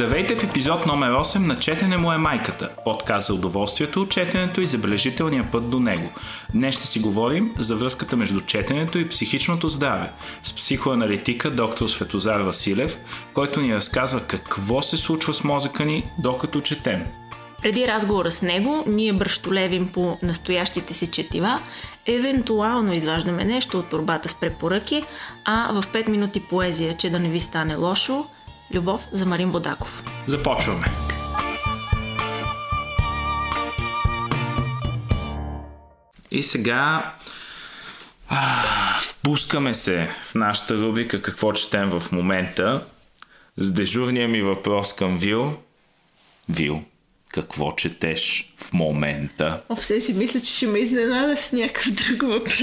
Здравейте в епизод номер 8 на Четене му е майката. Подкаст за удоволствието от четенето и забележителния път до него. Днес ще си говорим за връзката между четенето и психичното здраве с психоаналитика доктор Светозар Василев, който ни разказва какво се случва с мозъка ни докато четем. Преди разговора с него, ние бръщолевим по настоящите си четива, евентуално изваждаме нещо от турбата с препоръки, а в 5 минути поезия, че да не ви стане лошо, Любов за Марин Бодаков. Започваме! И сега а, впускаме се в нашата рубрика Какво четем в момента с дежурния ми въпрос към Вил. Вил, какво четеш в момента? О, все си мисля, че ще ме изненадаш с някакъв друг въпрос.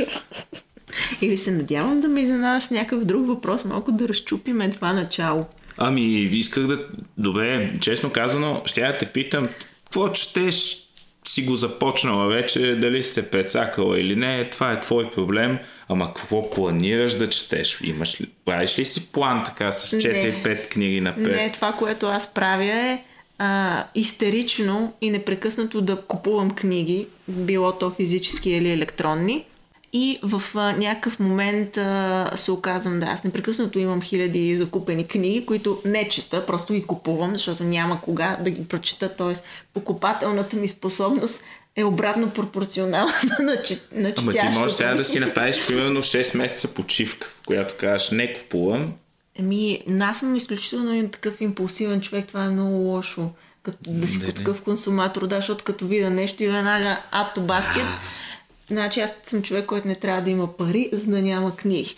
Или се надявам да ме изненадаш с някакъв друг въпрос, малко да разчупиме това начало. Ами, исках да... Добре, честно казано, ще я те питам, какво четеш? Си го започнала вече, дали си се прецакала или не, това е твой проблем. Ама какво планираш да четеш? Имаш ли, правиш ли си план така с 4-5 книги напред? Не, това, което аз правя е а, истерично и непрекъснато да купувам книги, било то физически или електронни. И в а, някакъв момент а, се оказвам, да, аз непрекъснато имам хиляди закупени книги, които не чета, просто ги купувам, защото няма кога да ги прочета, т.е. покупателната ми способност е обратно пропорционална на, на Ама ти можеш сега да си направиш примерно 6 месеца почивка, която кажеш не купувам. Еми, аз съм изключително такъв импулсивен човек, това е много лошо. Като, да си такъв консуматор, да, защото като видя нещо и веднага ато баскет, Значи аз съм човек, който не трябва да има пари, за да няма книги.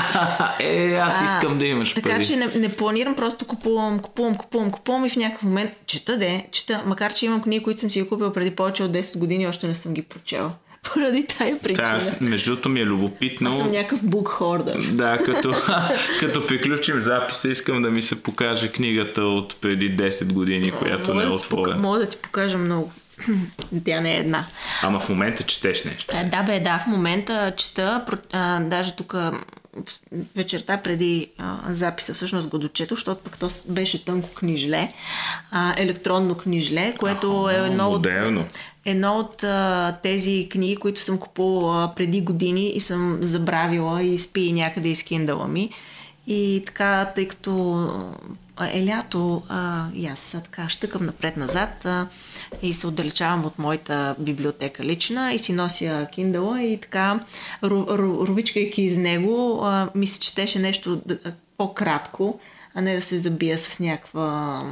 е, аз искам а, да имаш така, пари. Така че не, не планирам, просто купувам, купувам, купувам, купувам и в някакъв момент чета де, чета, макар че имам книги, които съм си ги купил преди повече от 10 години, още не съм ги прочела. Поради тая причина. Да, между другото ми е любопитно. Аз съм някакъв букхордър. Да, като, като приключим записа, искам да ми се покаже книгата от преди 10 години, която не е отворена. Мога да ти покажа много. Тя не е една. Ама в момента четеш нещо. А, да, бе, да, в момента чета, а, даже тук вечерта преди а, записа всъщност го дочетох, защото пък то беше тънко книжле, а, електронно книжле, което а, е едно модерно. от, едно от а, тези книги, които съм купувала преди години и съм забравила и спи някъде из киндала ми. И така, тъй като е лято а, и аз така щъкам напред-назад а, и се отдалечавам от моята библиотека лична и си нося киндала и така, ровичкайки из него, а, ми се четеше нещо по-кратко, а не да се забия с някаква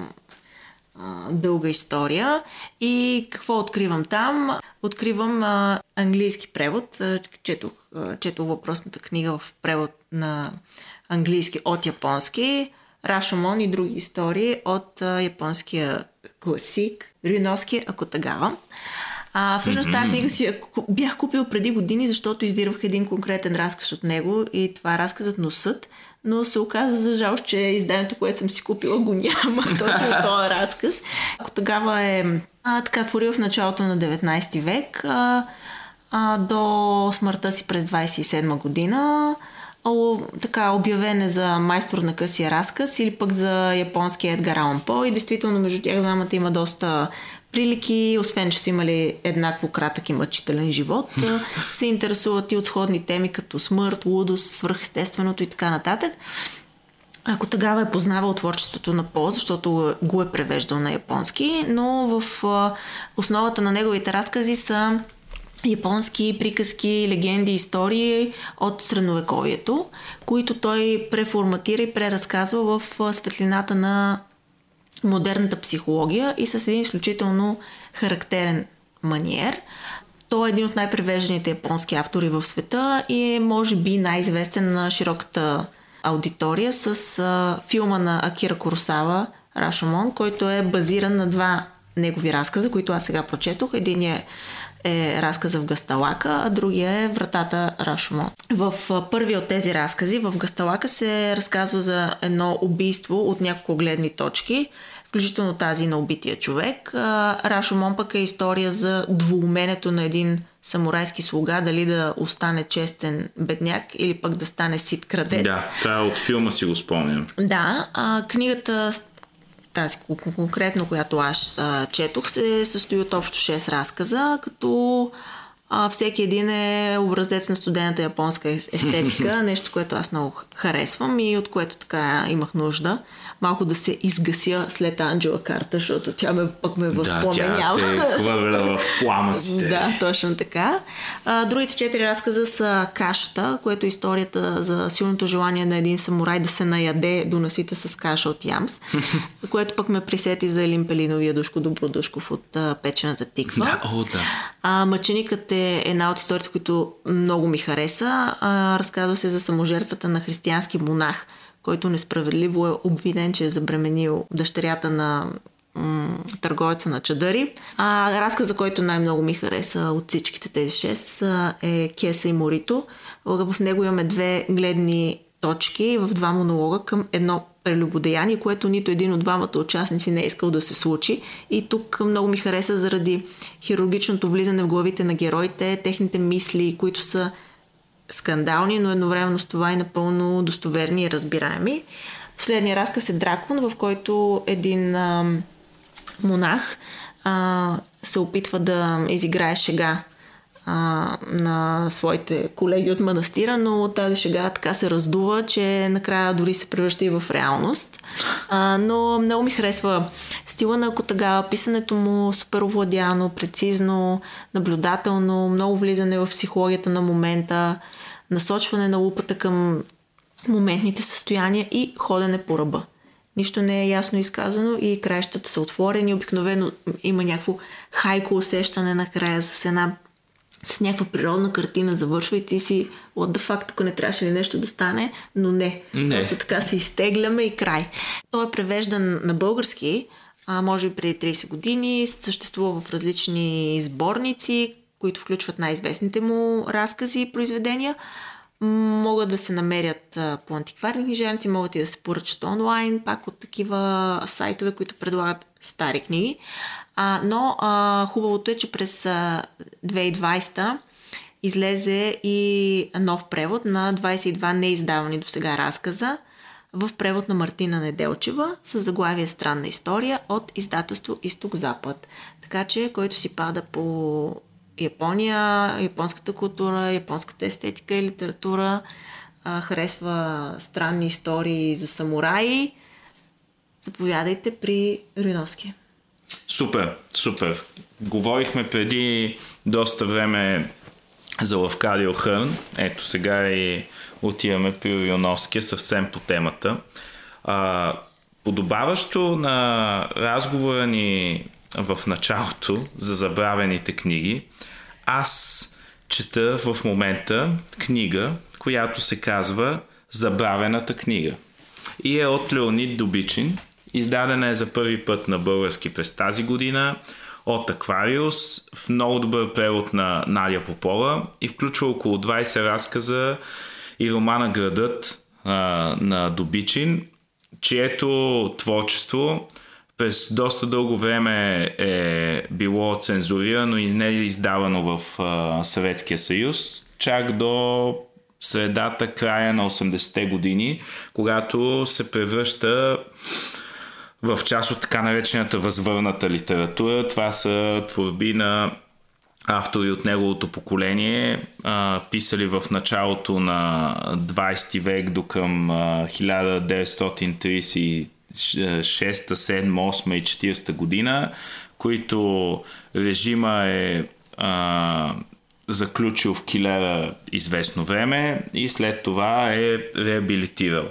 а, дълга история. И какво откривам там? Откривам а, английски превод. Четох, четох въпросната книга в превод на английски от японски Рашомон и други истории от а, японския класик Рюноски Акотагава. А, всъщност тази книга си бях купил преди години, защото издирвах един конкретен разказ от него и това е разказът Носът, но се оказа за жалост, че изданието, което съм си купила, го няма точно този разказ. Ако тогава е а, така творил в началото на 19 век а, а, до смъртта си през 27 година така обявен е за майстор на късия разказ или пък за японски Едгар Алан По и действително между тях двамата има доста прилики, освен че са имали еднакво кратък и мъчителен живот, се интересуват и от сходни теми като смърт, лудост, свръхестественото и така нататък. Ако тогава е познавал творчеството на По, защото го е превеждал на японски, но в основата на неговите разкази са японски приказки, легенди, истории от средновековието, които той преформатира и преразказва в светлината на модерната психология и с един изключително характерен маниер. Той е един от най-превежданите японски автори в света и е, може би, най-известен на широката аудитория с а, филма на Акира Куросава Рашомон, който е базиран на два негови разказа, които аз сега прочетох. Единият е е разказа в Гасталака, а другия е Вратата Рашомо. В първи от тези разкази в Гасталака се разказва за едно убийство от няколко гледни точки, включително тази на убития човек. Рашомон пък е история за двууменето на един самурайски слуга, дали да остане честен бедняк или пък да стане сит крадец. Да, това от филма си го спомням. Да, а, книгата тази конкретно, която аз а, четох, се състои от общо 6 разказа, като а, всеки един е образец на студената японска естетика, нещо, което аз много харесвам и от което така имах нужда. Малко да се изгася след Анджела карта, защото тя ме, пък ме възпламенява. Да, тя те хвърля в пламъците. да, точно така. А, другите четири разказа са Кашата, което е историята за силното желание на един самурай да се наяде до насита с каша от ямс, което пък ме присети за Елин Пелиновия Душко Добродушков от а, печената тиква. Да, о, да. А, мъченикът е една от историите, които много ми хареса. А, разказва се за саможертвата на християнски монах, който несправедливо е обвинен, че е забременил дъщерята на м- търговеца на чадъри. А разказа, който най-много ми хареса от всичките тези шест е Кеса и Морито. В него имаме две гледни точки в два монолога към едно прелюбодеяние, което нито един от двамата участници не е искал да се случи. И тук много ми хареса заради хирургичното влизане в главите на героите, техните мисли, които са скандални, но едновременно с това и напълно достоверни и разбираеми. Последния разказ е Дракон, в който един а, монах а, се опитва да изиграе шега а, на своите колеги от манастира, но тази шега така се раздува, че накрая дори се превръща и в реалност. А, но много ми харесва стила на Котагава, писането му супер овладяно, прецизно, наблюдателно, много влизане в психологията на момента, насочване на лупата към моментните състояния и ходене по ръба. Нищо не е ясно изказано и краищата са отворени. Обикновено има някакво хайко усещане накрая с една с някаква природна картина завършвайте и си what the fuck, тук не трябваше ли нещо да стане, но не. не. Просто така се изтегляме и край. Той е превеждан на български, а, може би преди 30 години, съществува в различни сборници, които включват най-известните му разкази и произведения. Могат да се намерят по антикварни книжарници, могат и да се поръчат онлайн, пак от такива сайтове, които предлагат стари книги. А, но а, хубавото е, че през 2020 излезе и нов превод на 22 неиздавани до сега разказа в превод на Мартина Неделчева с заглавие Странна история от издателство Изток-Запад. Така че, който си пада по Япония, японската култура, японската естетика и литература, а, харесва странни истории за самураи, заповядайте при Руиновския. Супер, супер. Говорихме преди доста време за Лавкадио Хърн. Ето сега и отиваме при Рионовския съвсем по темата. А, подобаващо на разговора ни в началото за забравените книги, аз чета в момента книга, която се казва Забравената книга. И е от Леонид Добичин – Издадена е за първи път на български през тази година от Аквариус в много добър превод на Надя Попова и включва около 20 разказа и романа Градът а, на Добичин, чието творчество през доста дълго време е било цензурирано и не е издавано в а, Съветския съюз, чак до средата, края на 80-те години, когато се превръща в част от така наречената възвърната литература. Това са творби на автори от неговото поколение, а, писали в началото на 20 век до към 1936, 7, 8 и 40 година, които режима е а, заключил в килера известно време и след това е реабилитирал.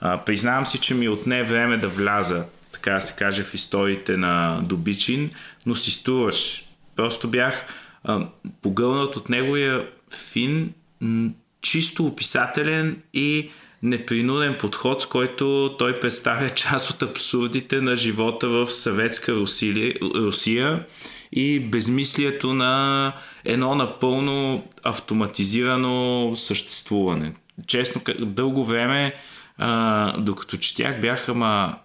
А, признавам си, че ми отне време да вляза, така да се каже, в историите на Добичин, но си струваш. Просто бях а, погълнат от неговия фин, чисто описателен и непринуден подход, с който той представя част от абсурдите на живота в съветска Русия, Русия и безмислието на едно напълно автоматизирано съществуване. Честно, дълго време а, докато четях бях, ама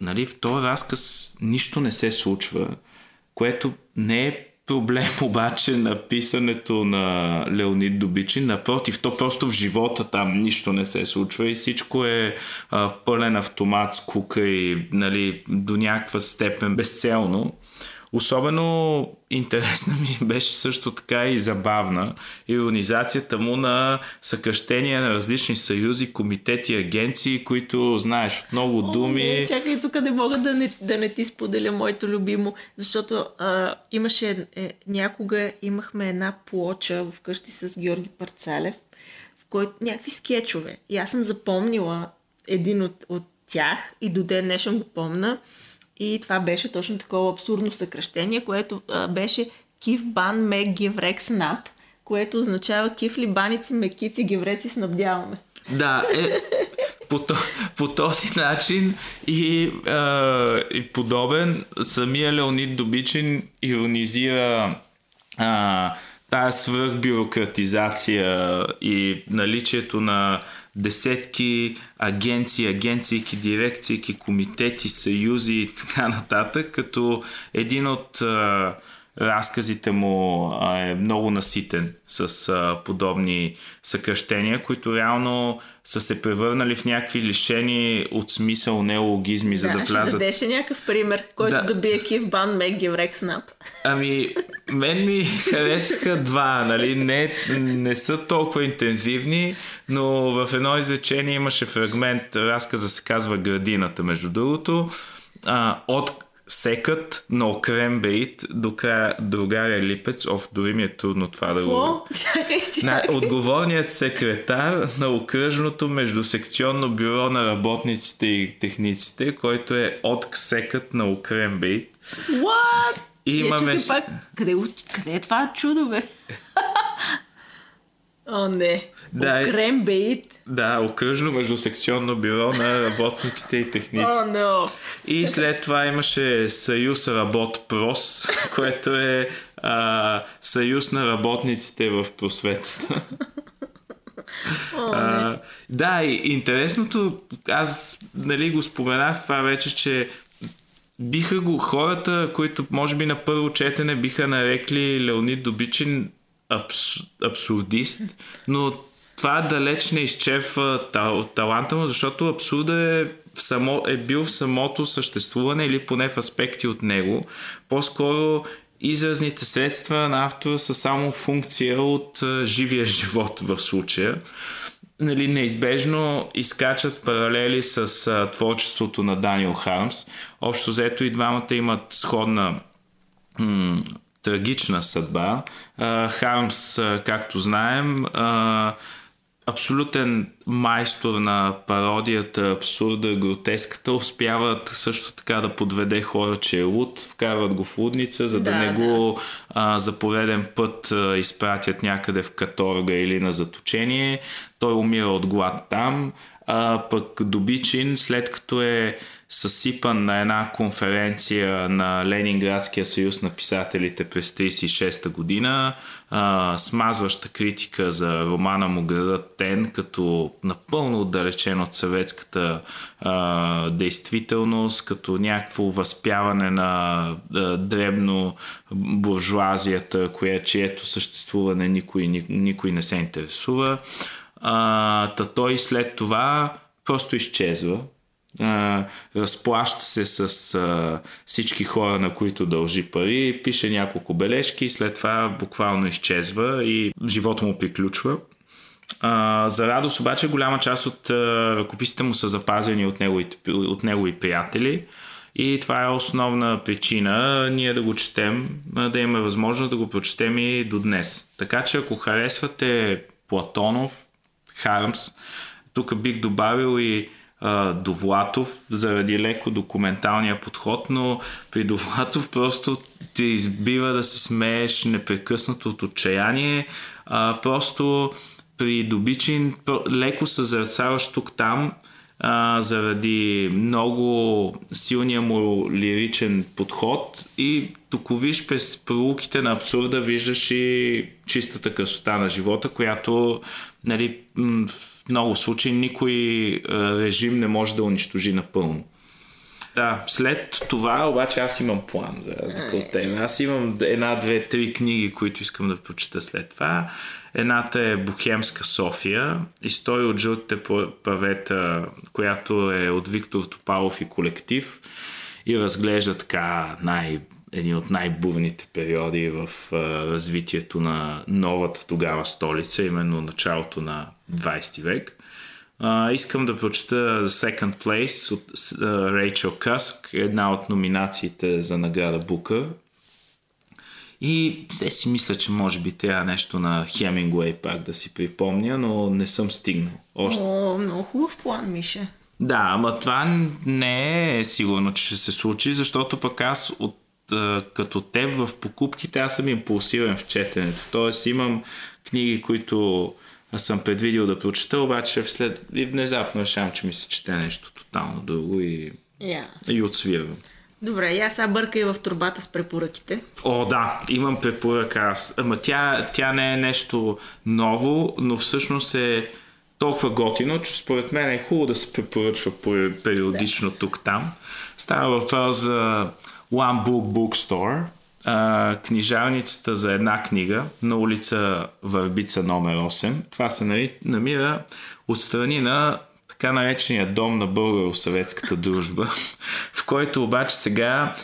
нали, в този разказ нищо не се случва, което не е проблем обаче на писането на Леонид Добичин. Напротив, то просто в живота там нищо не се случва и всичко е а, пълен автомат с кука и нали, до някаква степен безцелно. Особено интересна ми беше също така и забавна иронизацията му на съкръщения на различни съюзи, комитети, агенции, които знаеш от много О, думи. Не, чакай, тук не мога да не, да не ти споделя моето любимо, защото а, имаше е, някога имахме една плоча вкъщи с Георги Парцалев, в който някакви скетчове. И аз съм запомнила един от, от тях и до ден днешен го помна. И това беше точно такова абсурдно съкръщение, което а, беше Кив Бан Мек Геврек Снап, което означава кифли, баници, мекици, гевреци снабдяваме. Да, е, по, по този начин и, а, и подобен самия Леонид Добичин иронизира а, тази свръхбюрократизация и наличието на десетки агенции, агенции, дирекции, комитети, съюзи и така нататък, като един от а, разказите му е много наситен с подобни съкръщения, които реално са се превърнали в някакви лишени от смисъл неологизми, за да, да влязат. Ще дадеш някакъв пример, който да, да бие Кив Бан Мек Геврек Снап. Ами, мен ми харесаха два, нали? Не, не са толкова интензивни, но в едно изречение имаше фрагмент, разказа се казва Градината, между другото, а, от секът на Окрембейт до края другаря Липец. Оф, дори ми е трудно това да го... Чакай, чакай. На, отговорният секретар на окръжното междусекционно бюро на работниците и техниците, който е от секът на Окрембейт. What? И имаме... Е, пак, къде, къде е това чудо, бе? О, не. Да, Окрембейт. Да, окръжно междусекционно бюро на работниците и техниците. О, oh, no. И след това имаше Съюз Работ Прос, което е а, Съюз на работниците в просветата. Oh, а, да, и интересното, аз нали, го споменах това вече, че биха го хората, които може би на първо четене биха нарекли Леонид Добичин абс, абсурдист, но това далеч не изчерпва таланта му, защото абсурда е, в само, е бил в самото съществуване или поне в аспекти от него. По-скоро изразните средства на автора са само функция от живия живот в случая. Нали, неизбежно изкачат паралели с а, творчеството на Даниел Хармс. Общо взето и двамата имат сходна м- трагична съдба. А, Хармс, а, както знаем, а, абсолютен майстор на пародията, абсурда, гротеската, успяват също така да подведе хора, че е луд, вкарват го в лудница, за да, да не да. го а, за пореден път а, изпратят някъде в каторга или на заточение. Той умира от глад там, а пък Добичин, след като е съсипан на една конференция на Ленинградския съюз на писателите през 1936 година, а, смазваща критика за романа му Градът Тен, като напълно отдалечен от съветската а, действителност, като някакво възпяване на а, дребно буржуазията, кое, чието съществуване никой, никой не се интересува. А, та той след това просто изчезва разплаща се с а, всички хора, на които дължи пари, пише няколко бележки и след това буквално изчезва и живота му приключва. А, за радост обаче голяма част от а, ръкописите му са запазени от негови, от негови приятели и това е основна причина ние да го четем, да имаме възможност да го прочетем и до днес. Така че ако харесвате Платонов, Хармс, тук бих добавил и Довлатов заради леко документалния подход, но при Довлатов просто ти избива да се смееш непрекъснато от отчаяние. А, просто при Добичин леко съзерцаваш тук-там а, заради много силния му лиричен подход и виж през пролуките на абсурда виждаш и чистата красота на живота, която нали, много случаи никой режим не може да унищожи напълно. Да, след това обаче аз имам план за разлика от. Аз имам една, две, три книги, които искам да прочета след това. Едната е Бухемска София, история от жълтите павета, която е от Виктор Топалов и колектив и разглежда така най- един от най-бурните периоди в а, развитието на новата тогава столица, именно началото на 20 век. Uh, искам да прочета The Second Place от Рейчел Каск, една от номинациите за награда Бука. И все си мисля, че може би трябва нещо на Хемингуей пак да си припомня, но не съм стигнал още. О, много хубав план, Мише. Да, ама това не е сигурно, че ще се случи, защото пък аз от като теб в покупките аз съм импулсивен в четенето. Тоест имам книги, които съм предвидил да прочета, обаче вслед... и внезапно решавам, че ми се чете нещо тотално друго и, yeah. и отсвирвам. Добре, я сега бъркай в турбата с препоръките. О, да, имам препоръка аз. Ама тя, тя не е нещо ново, но всъщност е толкова готино, че според мен е хубаво да се препоръчва периодично да. тук-там. Става въпрос за One Book Bookstore, а, книжарницата за една книга на улица Върбица номер 8. Това се намира отстрани на така наречения дом на българо-съветската дружба, в който обаче сега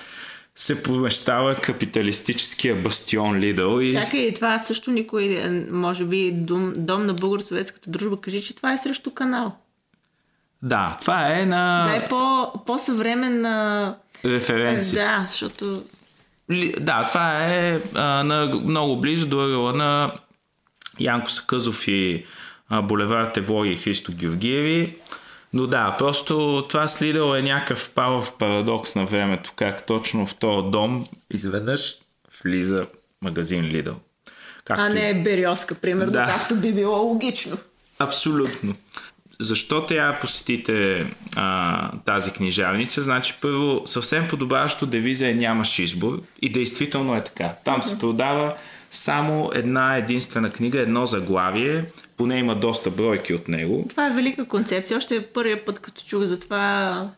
се помещава капиталистическия бастион Лидъл. И... Чакай, това също никой, може би, дом, дом на българо-съветската дружба, кажи, че това е срещу канал. Да, това е на... Да е по, по-съвременна... Референция. Да, защото... Да, това е а, на, много близо до ъгъла на Янко Сакъзов и а, булевард Евлоги и Христо Георгиеви. Но да, просто това с Лидъл е някакъв палъв парадокс на времето, как точно в този дом изведнъж влиза магазин Лидъл. Както... А не е Бериоска, примерно, да. както би било логично. Абсолютно. Защо трябва да посетите а, тази книжарница? Значи, първо, съвсем подобаващо девиза е нямаш избор и действително е така. Там се продава само една единствена книга, едно заглавие, поне има доста бройки от него. Това е велика концепция. Още първият път, като чух за това,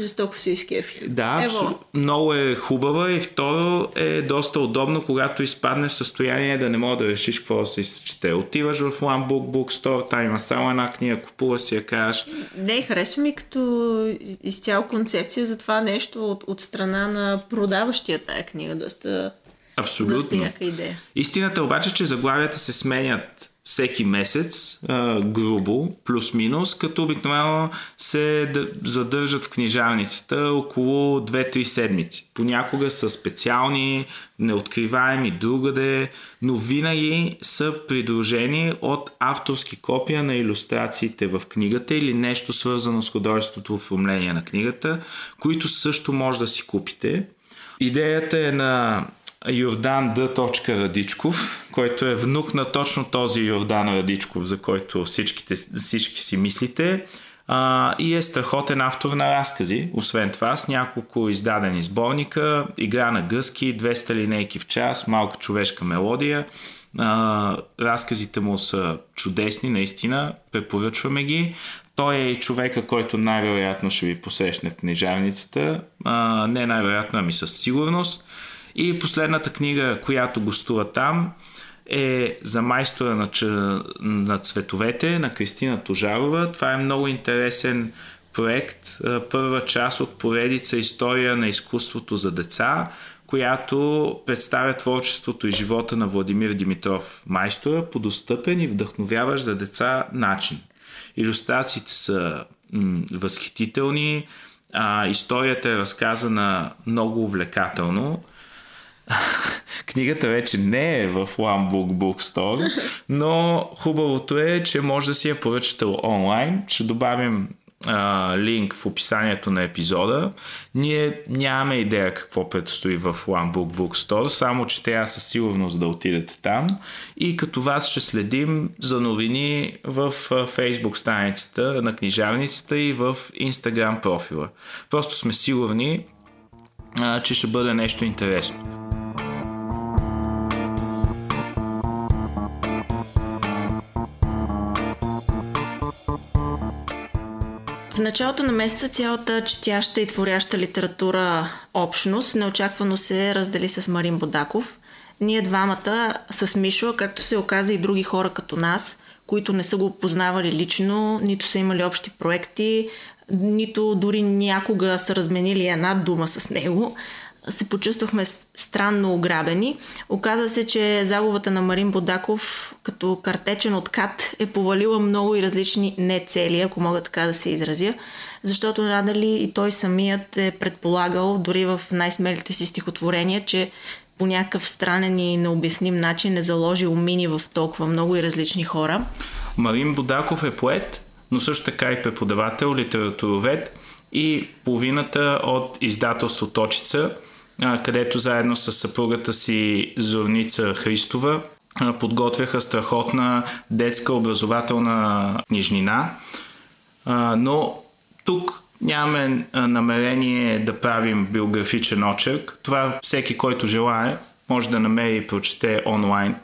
жестоко си изкефи. Да, абсол... много е хубава и второ е доста удобно, когато изпаднеш в състояние да не мога да решиш какво да се изчете. Отиваш в One Book Bookstore, там има само една книга, купува си я кажеш. Не, харесва ми като изцяло концепция за това нещо от, от страна на продаващия тая книга. Доста Абсолютно. идея. Истината е обаче, че заглавията се сменят всеки месец, а, грубо, плюс-минус, като обикновено се задържат в книжарницата около 2-3 седмици. Понякога са специални, неоткриваеми другаде, но винаги са придружени от авторски копия на иллюстрациите в книгата или нещо свързано с художественото оформление на книгата, които също може да си купите. Идеята е на Йордан Д. Радичков, който е внук на точно този Йордан Радичков, за който всичките, всички си мислите. А, и е страхотен автор на разкази, освен това с няколко издадени сборника, игра на гъски, 200 линейки в час, малка човешка мелодия. А, разказите му са чудесни, наистина, препоръчваме ги. Той е човека, който най-вероятно ще ви посрещне в книжарницата. А, не най-вероятно, ами със сигурност. И последната книга, която гостува там, е за майстора на, ч... на цветовете на Кристина Тожарова. Това е много интересен проект, първа част от поредица История на изкуството за деца, която представя творчеството и живота на Владимир Димитров майстора по достъпен и вдъхновяващ за деца начин. Иллюстрациите са м- възхитителни, а, историята е разказана много увлекателно Книгата вече не е в One Book Bookstore, но хубавото е, че може да си я поръчате онлайн. Ще добавим а, линк в описанието на епизода. Ние нямаме идея какво предстои в One Book Bookstore, само че трябва със сигурност да отидете там и като вас ще следим за новини в Facebook страницата на книжарницата и в Instagram профила. Просто сме сигурни, а, че ще бъде нещо интересно. Началото на месеца цялата четяща и творяща литература общност неочаквано се раздели с Марин Бодаков. Ние двамата с Мишо, както се оказа и други хора като нас, които не са го познавали лично, нито са имали общи проекти, нито дори някога са разменили една дума с него, се почувствахме странно ограбени. Оказа се, че загубата на Марин Бодаков като картечен откат е повалила много и различни не цели, ако мога така да се изразя, защото надали и той самият е предполагал, дори в най-смелите си стихотворения, че по някакъв странен и необясним начин е заложил мини в толкова много и различни хора. Марин Бодаков е поет, но също така и преподавател, литературовед и половината от издателство Точица, където заедно с съпругата си Зорница Христова подготвяха страхотна детска образователна книжнина. Но тук нямаме намерение да правим биографичен очерк. Това всеки, който желая, може да намери и прочете онлайн.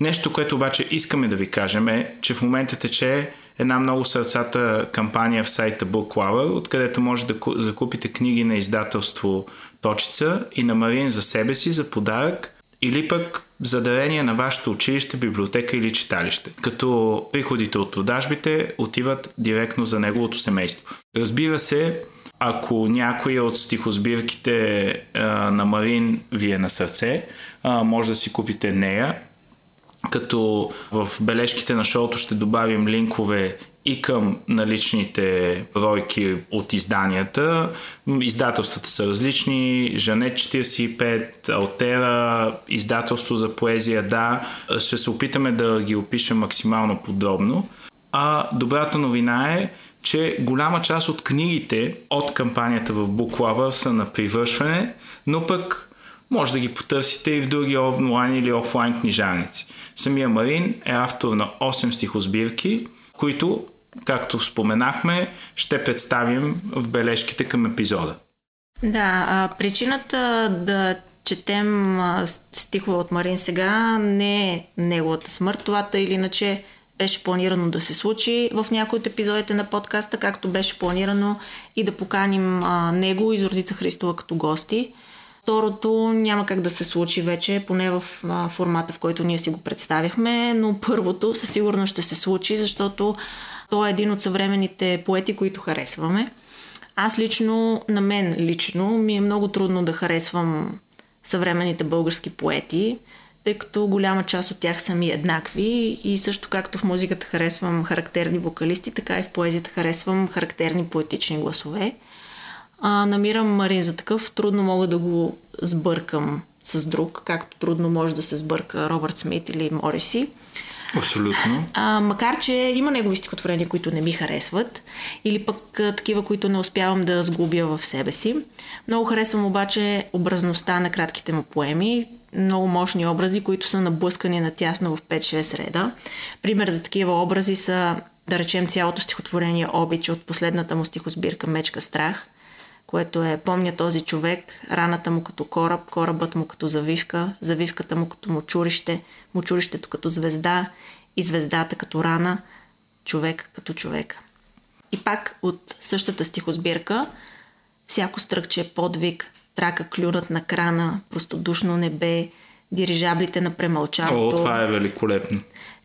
Нещо, което обаче искаме да ви кажем е, че в момента тече една много сърцата кампания в сайта Booklover, откъдето може да закупите книги на издателство Точица и на Марин за себе си, за подарък или пък за дарение на вашето училище, библиотека или читалище, като приходите от продажбите отиват директно за неговото семейство. Разбира се, ако някой от стихосбирките а, на Марин ви е на сърце, а, може да си купите нея като в бележките на шоуто ще добавим линкове и към наличните бройки от изданията. Издателствата са различни. Жанет 45, Алтера, издателство за поезия, да. Ще се опитаме да ги опишем максимално подробно. А добрата новина е, че голяма част от книгите от кампанията в Буклава са на привършване, но пък може да ги потърсите и в други онлайн или офлайн книжарници. Самия Марин е автор на 8 стихосбирки, които, както споменахме, ще представим в бележките към епизода. Да, а, причината да четем стихове от Марин сега не е неговата смърт. Това или иначе беше планирано да се случи в някои от епизодите на подкаста, както беше планирано и да поканим а, него и Зорница Христова като гости. Второто няма как да се случи вече, поне в а, формата, в който ние си го представяхме, но първото със сигурност ще се случи, защото той е един от съвременните поети, които харесваме. Аз лично, на мен лично, ми е много трудно да харесвам съвременните български поети, тъй като голяма част от тях са ми еднакви и също както в музиката харесвам характерни вокалисти, така и в поезията харесвам характерни поетични гласове а, намирам Марин за такъв. Трудно мога да го сбъркам с друг, както трудно може да се сбърка Робърт Смит или Мориси. Абсолютно. А, макар, че има негови стихотворения, които не ми харесват, или пък а, такива, които не успявам да сглобя в себе си. Много харесвам обаче образността на кратките му поеми, много мощни образи, които са наблъскани на тясно в 5-6 реда. Пример за такива образи са, да речем, цялото стихотворение Обич от последната му стихосбирка Мечка страх – което е помня този човек, раната му като кораб, корабът му като завивка, завивката му като мочурище, мочурището като звезда и звездата като рана, човек като човек. И пак от същата стихосбирка, всяко стръкче е подвиг, трака клюнат на крана, простодушно небе, дирижаблите на премълчалото. О, това е великолепно.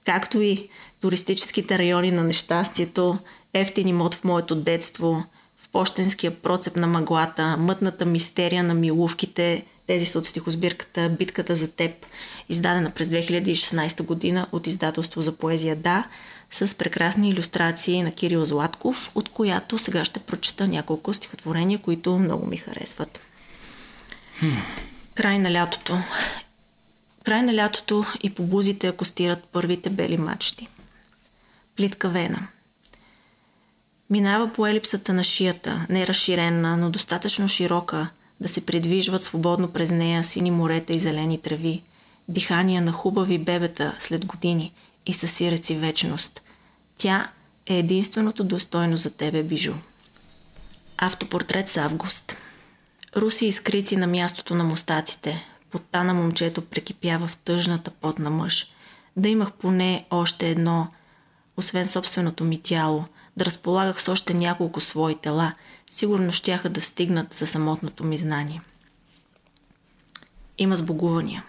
Както и туристическите райони на нещастието, ефтини мод в моето детство – почтенския процеп на мъглата, мътната мистерия на милувките, тези са от стихосбирката Битката за теб, издадена през 2016 година от издателство за поезия Да, с прекрасни иллюстрации на Кирил Златков, от която сега ще прочета няколко стихотворения, които много ми харесват. Хм. Край на лятото. Край на лятото и по бузите акостират първите бели мачти. Плитка вена – Минава по елипсата на шията, не разширена, но достатъчно широка, да се придвижват свободно през нея сини морета и зелени треви, дихания на хубави бебета след години и със сиреци вечност. Тя е единственото достойно за тебе бижу. Автопортрет с август. Руси изкрици на мястото на мустаците. Потта на момчето прекипява в тъжната пот на мъж. Да имах поне още едно, освен собственото ми тяло – да разполагах с още няколко свои тела, сигурно щяха да стигнат за самотното ми знание. Има сбогувания.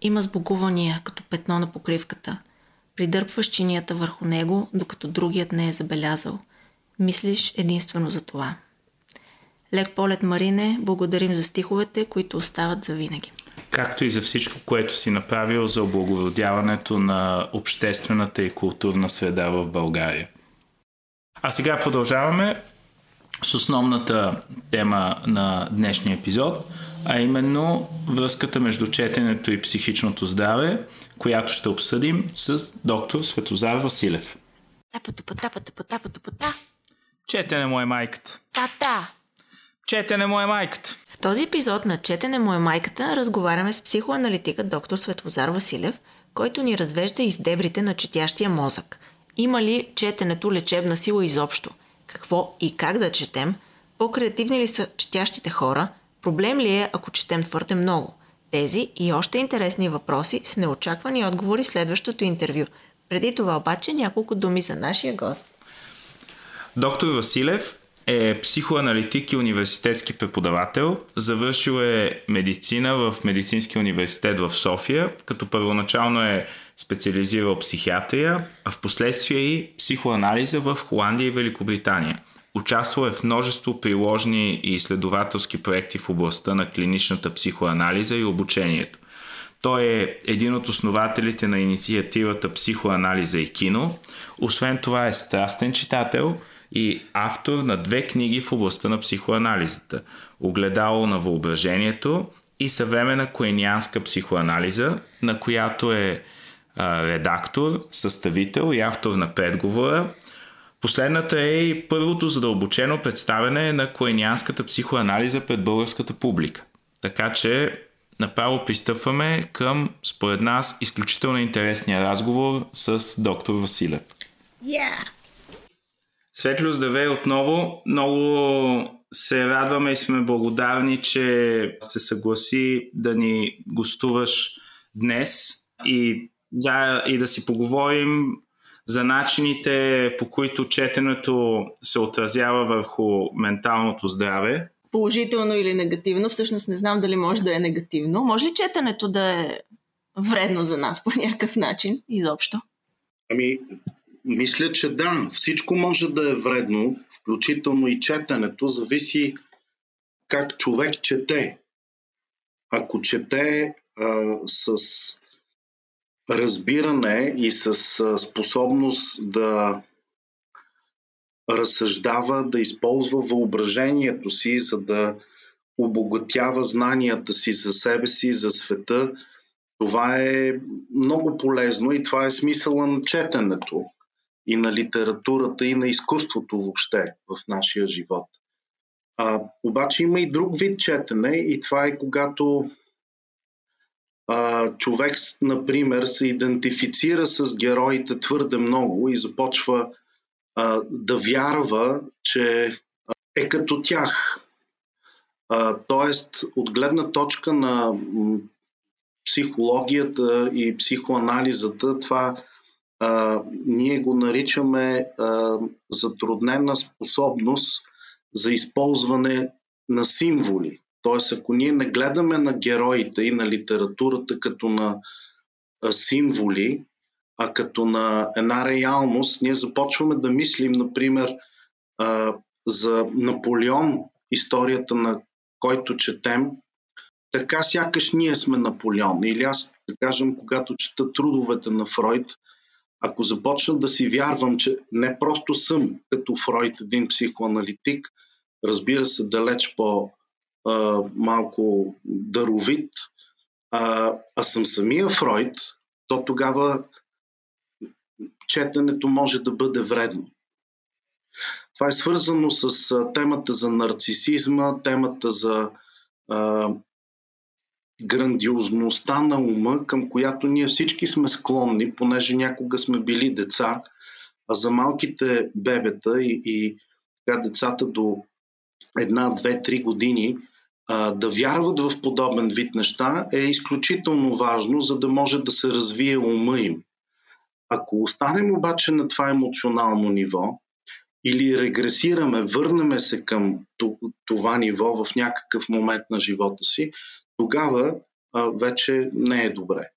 Има сбогувания като петно на покривката. Придърпваш чинията върху него, докато другият не е забелязал. Мислиш единствено за това. Лек полет, Марине, благодарим за стиховете, които остават за винаги. Както и за всичко, което си направил за облагородяването на обществената и културна среда в България. А сега продължаваме с основната тема на днешния епизод, а именно връзката между четенето и психичното здраве, която ще обсъдим с доктор Светозар Василев. Четене му е майката. Та-та! Четене му е майката. В този епизод на Четене му е майката разговаряме с психоаналитика доктор Светозар Василев, който ни развежда из дебрите на четящия мозък. Има ли четенето лечебна сила изобщо? Какво и как да четем? По-креативни ли са четящите хора? Проблем ли е, ако четем твърде много? Тези и още интересни въпроси с неочаквани отговори в следващото интервю. Преди това обаче няколко думи за нашия гост. Доктор Василев е психоаналитик и университетски преподавател. Завършил е медицина в Медицинския университет в София, като първоначално е специализирал психиатрия, а в последствие и психоанализа в Холандия и Великобритания. Участвал е в множество приложни и изследователски проекти в областта на клиничната психоанализа и обучението. Той е един от основателите на инициативата Психоанализа и кино. Освен това е страстен читател и автор на две книги в областта на психоанализата Огледало на въображението и съвременна коенианска психоанализа, на която е редактор, съставител и автор на предговора. Последната е и първото задълбочено представяне на коенианската психоанализа пред българската публика. Така че направо пристъпваме към, според нас, изключително интересния разговор с доктор Василев. Yeah! Светло, здравей отново. Много се радваме и сме благодарни, че се съгласи да ни гостуваш днес и, за, и да си поговорим за начините по които четенето се отразява върху менталното здраве. Положително или негативно, всъщност не знам дали може да е негативно. Може ли четенето да е вредно за нас по някакъв начин изобщо? Ами, мисля, че да. Всичко може да е вредно, включително и четенето. Зависи как човек чете. Ако чете а, с разбиране и с способност да разсъждава, да използва въображението си, за да обогатява знанията си за себе си, за света. Това е много полезно и това е смисъла на четенето и на литературата и на изкуството въобще в нашия живот. А, обаче има и друг вид четене и това е когато а, човек, например, се идентифицира с героите твърде много и започва а, да вярва, че е като тях. А, тоест, от гледна точка на психологията и психоанализата, това а, ние го наричаме а, затруднена способност за използване на символи. Тоест, ако ние не гледаме на героите и на литературата като на символи, а като на една реалност, ние започваме да мислим, например, за Наполеон, историята на който четем, така сякаш ние сме Наполеон. Или аз, да кажем, когато чета трудовете на Фройд, ако започна да си вярвам, че не просто съм като Фройд, един психоаналитик, разбира се, далеч по а, малко даровит, а, а съм самия Фройд, то тогава четенето може да бъде вредно. Това е свързано с темата за нарцисизма, темата за а, грандиозността на ума, към която ние всички сме склонни, понеже някога сме били деца, а за малките бебета и, и така, децата до една, две, три години а, да вярват в подобен вид неща е изключително важно, за да може да се развие ума им. Ако останем обаче на това емоционално ниво или регресираме, върнеме се към това ниво в някакъв момент на живота си, тогава а, вече не е добре.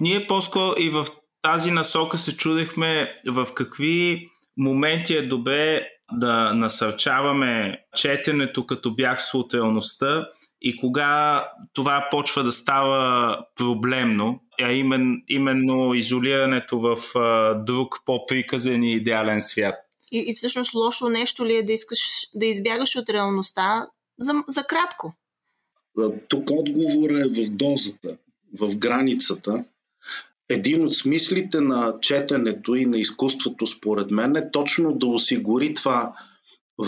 Ние по-скоро и в тази насока се чудехме в какви моменти е добре да насърчаваме четенето като бягство от реалността и кога това почва да става проблемно, а именно, именно изолирането в а, друг по-приказен и идеален свят. И, и всъщност лошо нещо ли е да искаш да избягаш от реалността за, за кратко? Тук отговора е в дозата, в границата. Един от смислите на четенето и на изкуството, според мен, е точно да осигури това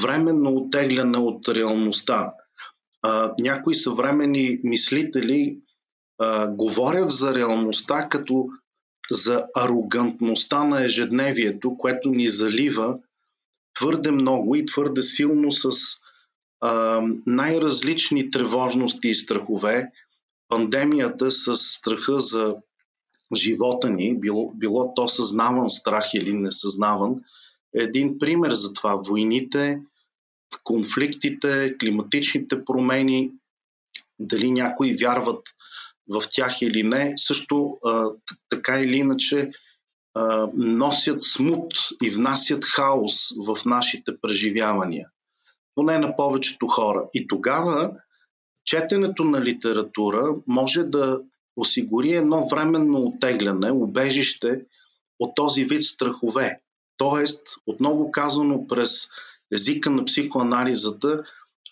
временно оттегляне от реалността. А, някои съвремени мислители а, говорят за реалността като за арогантността на ежедневието, което ни залива твърде много и твърде силно с а, най-различни тревожности и страхове. Пандемията с страха за живота ни, било, било то съзнаван страх или несъзнаван, е един пример за това. Войните, конфликтите, климатичните промени, дали някои вярват в тях или не, също а, така или иначе а, носят смут и внасят хаос в нашите преживявания. Поне на повечето хора. И тогава четенето на литература може да осигури едно временно отегляне, убежище от този вид страхове. Тоест, отново казано през езика на психоанализата,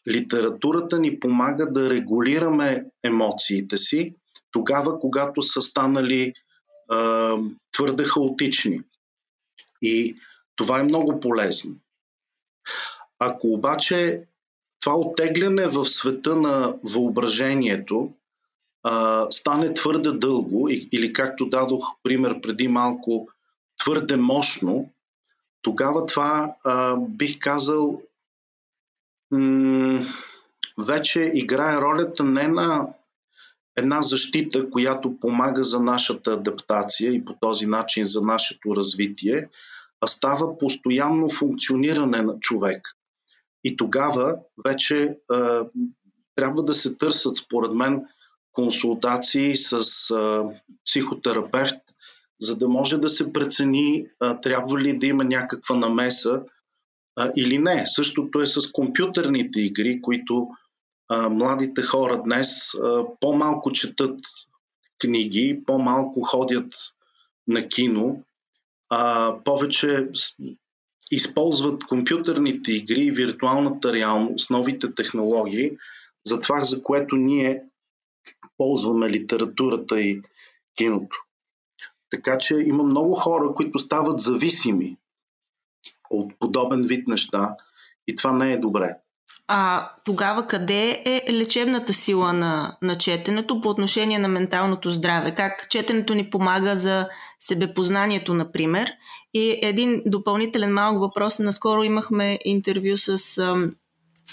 литературата ни помага да регулираме емоциите си тогава, когато са станали а, твърде хаотични. И това е много полезно. Ако обаче това оттегляне в света на въображението стане твърде дълго или както дадох пример преди малко, твърде мощно, тогава това а, бих казал м- вече играе ролята не на една защита, която помага за нашата адаптация и по този начин за нашето развитие, а става постоянно функциониране на човек. И тогава вече а, трябва да се търсят, според мен, консултации с а, психотерапевт, за да може да се прецени а, трябва ли да има някаква намеса а, или не. Същото е с компютърните игри, които а, младите хора днес а, по-малко четат книги, по-малко ходят на кино, а повече използват компютърните игри и виртуалната реалност, новите технологии, за това, за което ние ползваме литературата и киното. Така че има много хора, които стават зависими от подобен вид неща и това не е добре. А тогава къде е лечебната сила на, на четенето по отношение на менталното здраве? Как четенето ни помага за себепознанието, например? И един допълнителен малък въпрос. Наскоро имахме интервю с ам,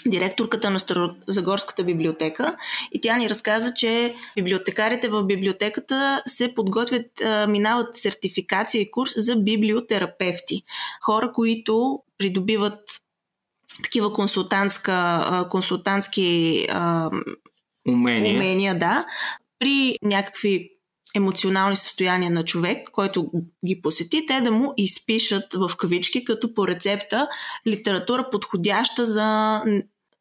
директорката на Старозагорската библиотека и тя ни разказа, че библиотекарите в библиотеката се подготвят, минават сертификация и курс за библиотерапевти. Хора, които придобиват такива консултантска, консултантски умения. умения, да, при някакви емоционални състояния на човек, който ги посети, те да му изпишат в кавички като по рецепта литература подходяща за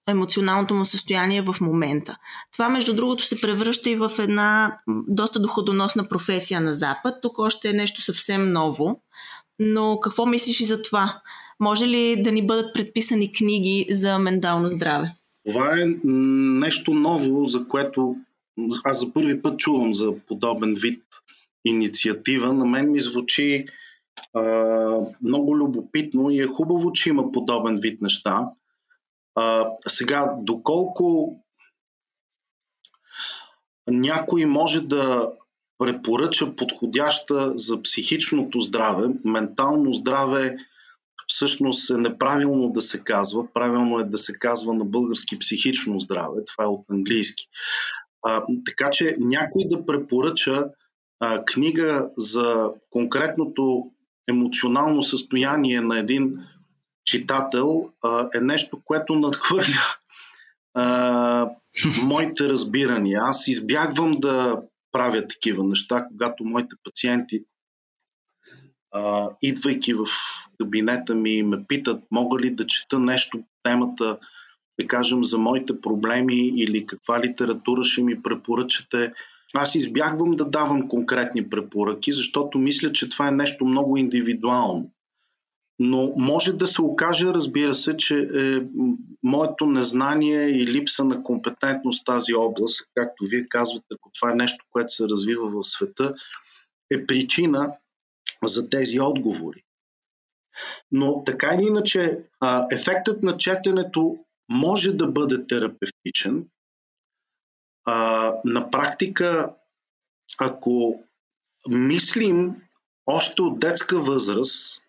емоционалното му състояние в момента. Това, между другото, се превръща и в една доста доходоносна професия на Запад. Тук още е нещо съвсем ново. Но какво мислиш и за това? Може ли да ни бъдат предписани книги за ментално здраве? Това е нещо ново, за което аз за първи път чувам за подобен вид инициатива. На мен ми звучи а, много любопитно и е хубаво, че има подобен вид неща. А, сега, доколко някой може да препоръча подходяща за психичното здраве, ментално здраве всъщност е неправилно да се казва. Правилно е да се казва на български психично здраве. Това е от английски. А, така че някой да препоръча а, книга за конкретното емоционално състояние на един читател а, е нещо, което надхвърля а, моите разбирания. Аз избягвам да правя такива неща, когато моите пациенти, а, идвайки в кабинета ми, ме питат, мога ли да чета нещо темата, да кажем, за моите проблеми или каква литература ще ми препоръчате. Аз избягвам да давам конкретни препоръки, защото мисля, че това е нещо много индивидуално. Но може да се окаже, разбира се, че е, моето незнание и липса на компетентност в тази област, както вие казвате, ако това е нещо, което се развива в света, е причина за тези отговори. Но така или иначе, ефектът на четенето може да бъде терапевтичен. На практика, ако мислим още от детска възраст,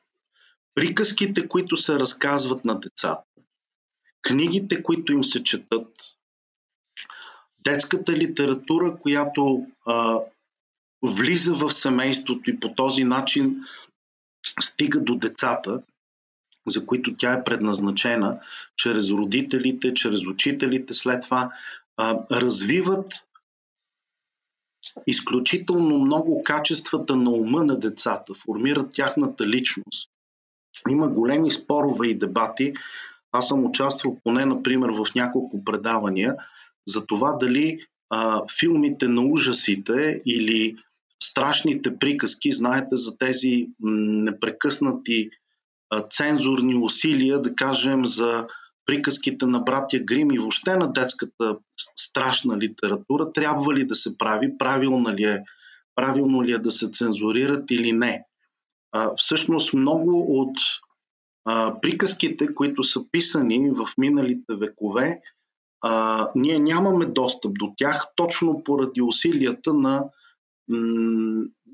приказките, които се разказват на децата, книгите, които им се четат, детската литература, която а, влиза в семейството и по този начин стига до децата, за които тя е предназначена, чрез родителите, чрез учителите, след това а, развиват изключително много качествата на ума на децата, формират тяхната личност. Има големи спорове и дебати. Аз съм участвал поне, например, в няколко предавания за това дали а, филмите на ужасите или страшните приказки, знаете за тези непрекъснати цензурни усилия, да кажем, за приказките на братя Грим и въобще на детската страшна литература, трябва ли да се прави, правилно ли е, правилно ли е да се цензурират или не? А, всъщност много от а, приказките, които са писани в миналите векове, а, ние нямаме достъп до тях точно поради усилията на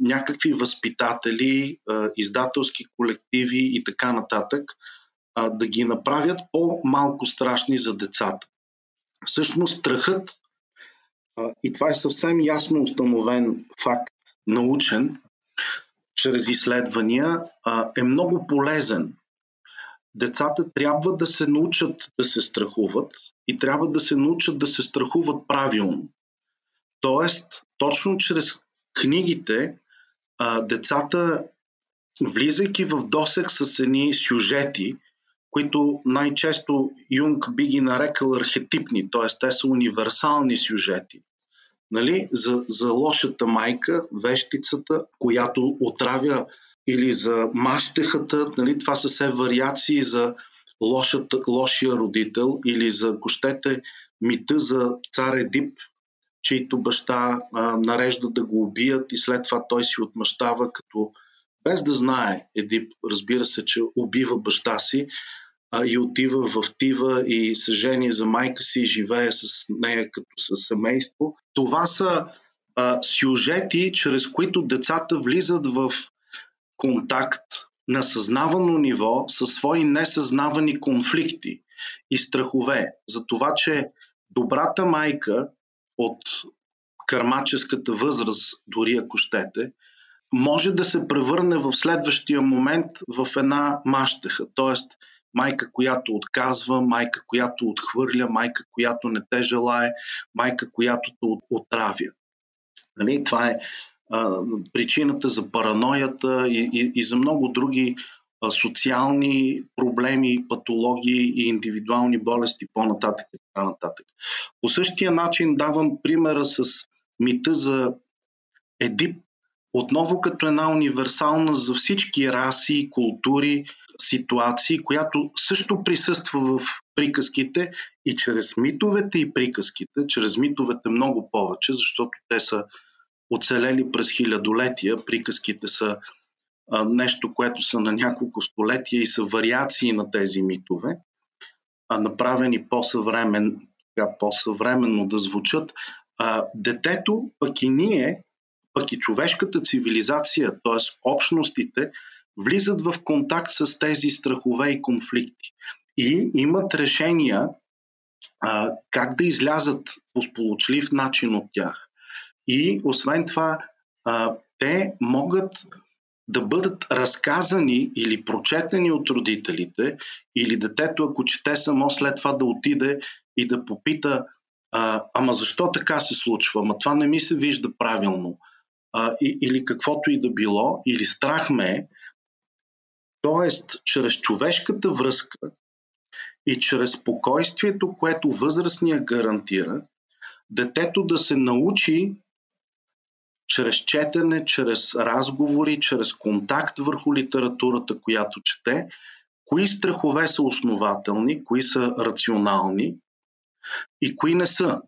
някакви възпитатели, издателски колективи и така нататък, да ги направят по-малко страшни за децата. Всъщност страхът, и това е съвсем ясно установен факт, научен, чрез изследвания е много полезен. Децата трябва да се научат да се страхуват и трябва да се научат да се страхуват правилно. Тоест, точно чрез книгите, децата, влизайки в досек с едни сюжети, които най-често Юнг би ги нарекал архетипни, т.е. те са универсални сюжети нали, за, за лошата майка, вещицата, която отравя или за мащехата, нали, това са все вариации за лошата, лошия родител или за, ако щете, мита за цар Едип, чийто баща а, нарежда да го убият и след това той си отмъщава като без да знае Едип, разбира се, че убива баща си, а, и отива в Тива и се за майка си и живее с нея като със семейство. Това са а, сюжети, чрез които децата влизат в контакт на съзнавано ниво със свои несъзнавани конфликти и страхове. За това, че добрата майка от кармаческата възраст, дори ако щете, може да се превърне в следващия момент в една мащеха. Тоест, майка, която отказва, майка, която отхвърля, майка, която не те желае, майка, която те отравя. Нали? Това е а, причината за параноята и, и, и за много други социални проблеми, патологии и индивидуални болести по-нататък и така нататък. По същия начин давам примера с мита за Едип, отново като една универсална за всички раси, култури, ситуации, която също присъства в приказките и чрез митовете и приказките, чрез митовете много повече, защото те са оцелели през хилядолетия. Приказките са нещо, което са на няколко столетия и са вариации на тези митове, а, направени по-съвремен, по-съвременно да звучат. А, детето, пък и ние, пък и човешката цивилизация, т.е. общностите, влизат в контакт с тези страхове и конфликти и имат решения а, как да излязат по сполучлив начин от тях. И освен това, а, те могат да бъдат разказани или прочетени от родителите, или детето, ако чете само, след това да отиде и да попита а, ама защо така се случва, ама това не ми се вижда правилно, а, и, или каквото и да било, или страх ме е. Тоест, чрез човешката връзка и чрез спокойствието, което възрастния гарантира, детето да се научи чрез четене, чрез разговори, чрез контакт върху литературата, която чете, кои страхове са основателни, кои са рационални и кои не са.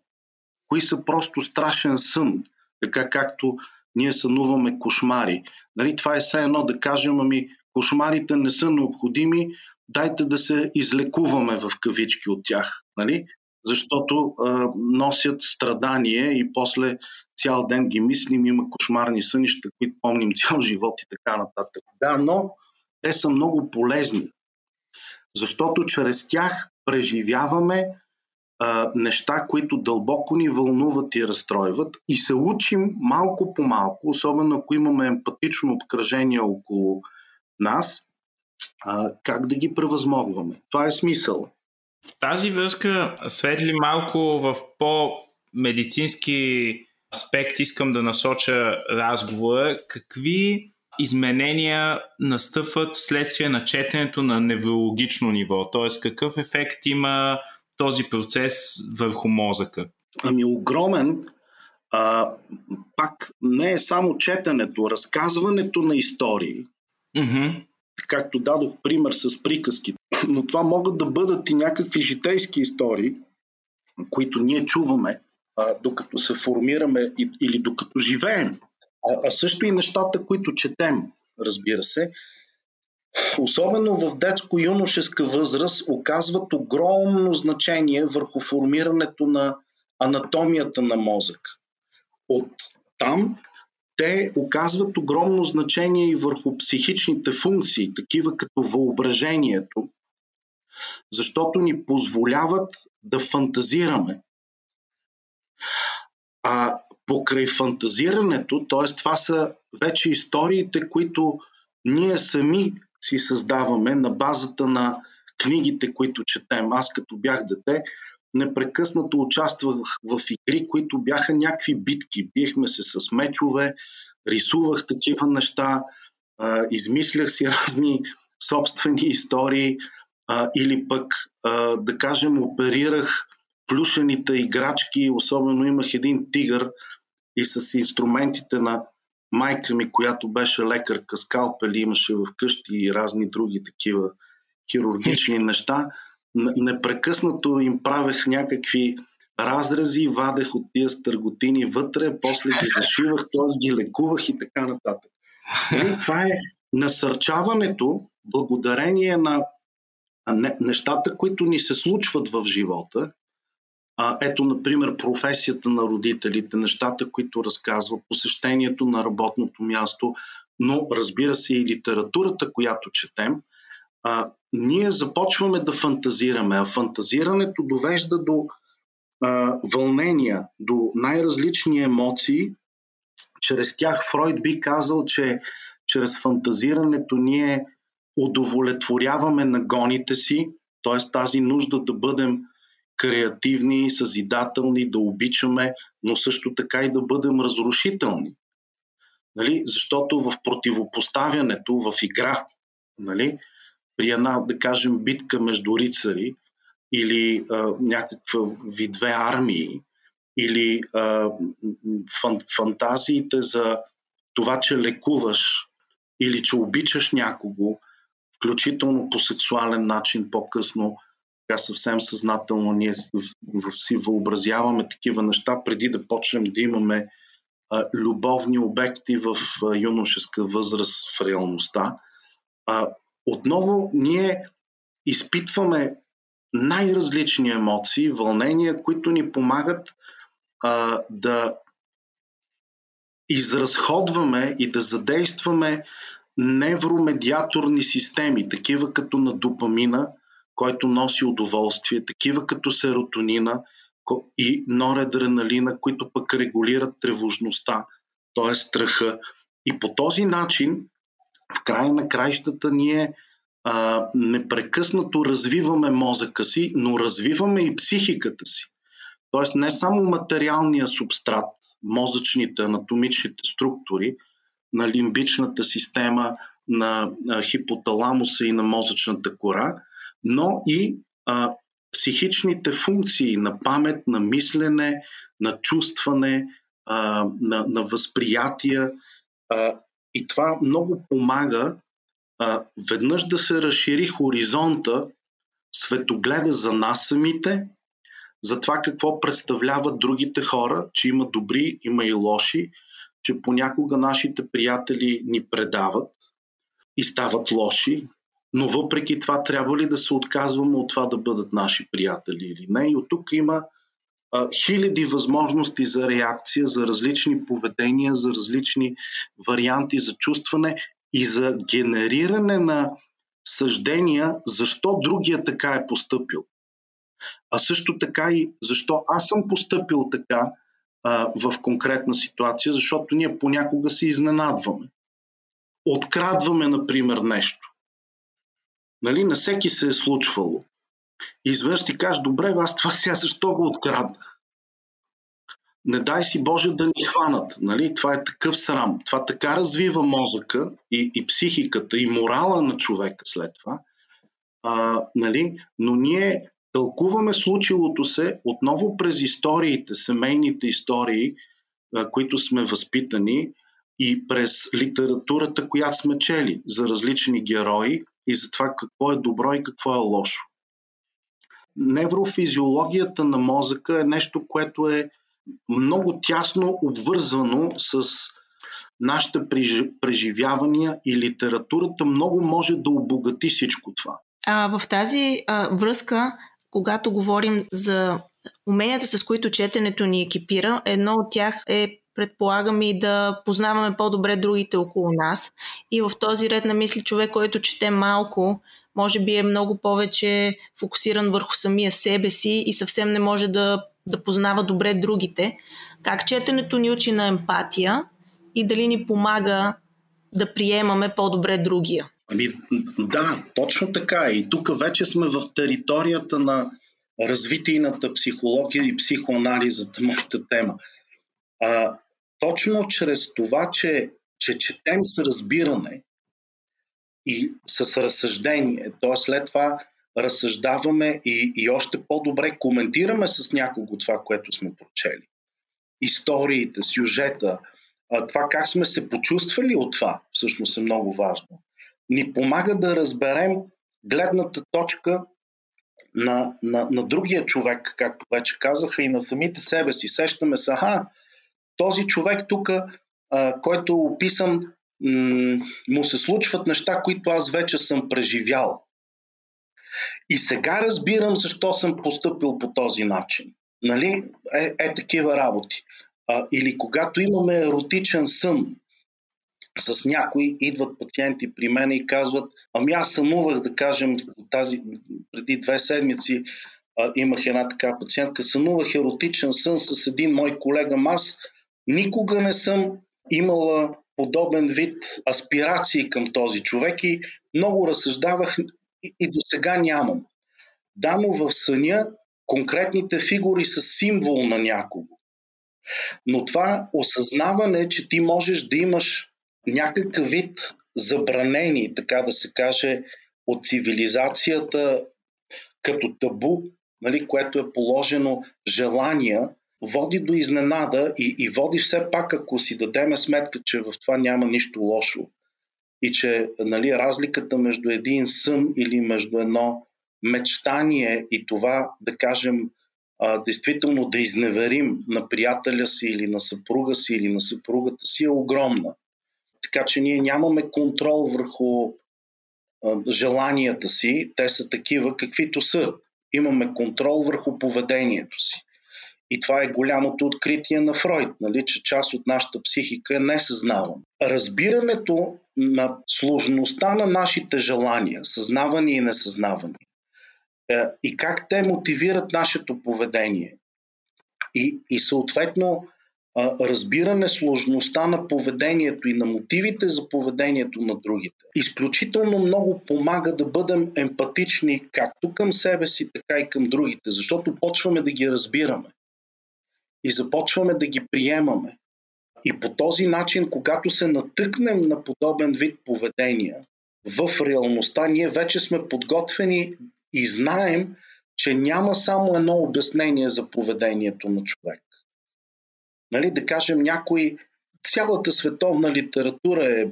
Кои са просто страшен сън, така както ние сънуваме кошмари. Нали, това е все едно да кажем, ами кошмарите не са необходими, дайте да се излекуваме в кавички от тях. Нали? Защото а, носят страдание и после цял ден ги мислим, има кошмарни сънища, които помним цял живот и така нататък. Да, но те са много полезни, защото чрез тях преживяваме а, неща, които дълбоко ни вълнуват и разстройват и се учим малко по малко, особено ако имаме емпатично обкръжение около нас, а, как да ги превъзмогваме. Това е смисъл. В тази връзка, светли малко в по-медицински аспект искам да насоча разговора. Какви изменения настъпват вследствие на четенето на неврологично ниво? Т.е. какъв ефект има този процес върху мозъка? Ами огромен. А, пак не е само четенето, разказването на истории. Mm-hmm. Както дадох пример с приказки. Но това могат да бъдат и някакви житейски истории, които ние чуваме а, докато се формираме или докато живеем, а, а също и нещата, които четем, разбира се, особено в детско-юношеска възраст, оказват огромно значение върху формирането на анатомията на мозък. От там те оказват огромно значение и върху психичните функции, такива като въображението, защото ни позволяват да фантазираме. А покрай фантазирането, т.е. това са вече историите, които ние сами си създаваме на базата на книгите, които четем. Аз като бях дете, непрекъснато участвах в игри, които бяха някакви битки. Биехме се с мечове, рисувах такива неща, измислях си разни собствени истории или пък, да кажем, оперирах плюшените играчки, особено имах един тигър и с инструментите на майка ми, която беше лекарка, скалпели имаше в къщи и разни други такива хирургични неща. Непрекъснато им правех някакви разрези, вадех от тия стърготини вътре, после ги зашивах, т.е. ги лекувах и така нататък. И това е насърчаването, благодарение на нещата, които ни се случват в живота, ето, например, професията на родителите, нещата, които разказва, посещението на работното място, но разбира се и литературата, която четем, а, ние започваме да фантазираме, а фантазирането довежда до а, вълнения, до най-различни емоции. Чрез тях Фройд би казал, че чрез фантазирането ние удовлетворяваме нагоните си, т.е. тази нужда да бъдем креативни, съзидателни, да обичаме, но също така и да бъдем разрушителни. Нали? Защото в противопоставянето, в игра, нали? При една, да кажем, битка между рицари или а, някаква видве армии, или а, фан, фантазиите за това, че лекуваш или че обичаш някого, включително по сексуален начин по-късно, така съвсем съзнателно ние си въобразяваме такива неща, преди да почнем да имаме а, любовни обекти в а, юношеска възраст в реалността. А, отново ние изпитваме най-различни емоции, вълнения, които ни помагат а, да изразходваме и да задействаме невромедиаторни системи, такива като на допамина, който носи удоволствие, такива като серотонина и норадреналина, които пък регулират тревожността, т.е. страха. И по този начин В края на краищата ние а, непрекъснато развиваме мозъка си, но развиваме и психиката си. Тоест не само материалния субстрат, мозъчните, анатомичните структури на лимбичната система, на хипоталамуса и на мозъчната кора, но и а, психичните функции на памет, на мислене, на чувстване, а, на, на възприятия. А, и това много помага а, веднъж да се разшири хоризонта, светогледа за нас самите, за това какво представляват другите хора, че има добри, има и лоши, че понякога нашите приятели ни предават и стават лоши, но въпреки това трябва ли да се отказваме от това да бъдат наши приятели или не. И от тук има хиляди възможности за реакция, за различни поведения, за различни варианти за чувстване и за генериране на съждения защо другия така е поступил. А също така и защо аз съм поступил така а, в конкретна ситуация, защото ние понякога се изненадваме. Открадваме, например, нещо. Нали, на всеки се е случвало. И изведнъж ти кажеш, добре, аз това сега защо го откраднах? Не дай си Боже да ни хванат. Нали? Това е такъв срам. Това така развива мозъка и, и психиката и морала на човека след това. А, нали? Но ние тълкуваме случилото се отново през историите, семейните истории, а, които сме възпитани и през литературата, която сме чели за различни герои и за това какво е добро и какво е лошо. Неврофизиологията на мозъка е нещо, което е много тясно обвързано с нашите преживявания и литературата много може да обогати всичко това. А, в тази а, връзка, когато говорим за уменията, с които четенето ни екипира, едно от тях е предполагам и да познаваме по-добре другите около нас. И в този ред на мисли човек, който чете малко, може би е много повече фокусиран върху самия себе си и съвсем не може да, да познава добре другите. Как четенето ни учи на емпатия и дали ни помага да приемаме по-добре другия? Ами да, точно така. И тук вече сме в територията на развитийната психология и психоанализата, моята тема. А, точно чрез това, че, че четем с разбиране и с разсъждение, т.е. след това разсъждаваме и, и още по-добре коментираме с някого това, което сме прочели. Историите, сюжета, това как сме се почувствали от това, всъщност е много важно. Ни помага да разберем гледната точка на, на, на другия човек, както вече казаха, и на самите себе си. Сещаме се, аха, този човек тук, който е описан, му се случват неща, които аз вече съм преживял. И сега разбирам защо съм поступил по този начин. Нали? Е, е такива работи. А, или когато имаме еротичен сън с някой, идват пациенти при мен и казват, ами аз сънувах, да кажем, тази, преди две седмици а, имах една така пациентка, сънувах еротичен сън с един мой колега, аз Никога не съм имала подобен вид аспирации към този човек и много разсъждавах и до сега нямам. Да, но в съня конкретните фигури са символ на някого. Но това осъзнаване, че ти можеш да имаш някакъв вид забранени, така да се каже, от цивилизацията като табу, нали, което е положено желания, води до изненада и, и води все пак, ако си дадеме сметка, че в това няма нищо лошо и че нали, разликата между един сън или между едно мечтание и това, да кажем, а, действително да изневерим на приятеля си или на съпруга си или на съпругата си е огромна. Така че ние нямаме контрол върху а, желанията си, те са такива каквито са. Имаме контрол върху поведението си. И това е голямото откритие на Фройд, нали, че част от нашата психика е несъзнавана. Разбирането на сложността на нашите желания, съзнавани и несъзнавани, е, и как те мотивират нашето поведение. И, и съответно разбиране сложността на поведението и на мотивите за поведението на другите. Изключително много помага да бъдем емпатични както към себе си, така и към другите, защото почваме да ги разбираме и започваме да ги приемаме. И по този начин, когато се натъкнем на подобен вид поведения в реалността, ние вече сме подготвени и знаем, че няма само едно обяснение за поведението на човек. Нали, да кажем, някой, цялата световна литература е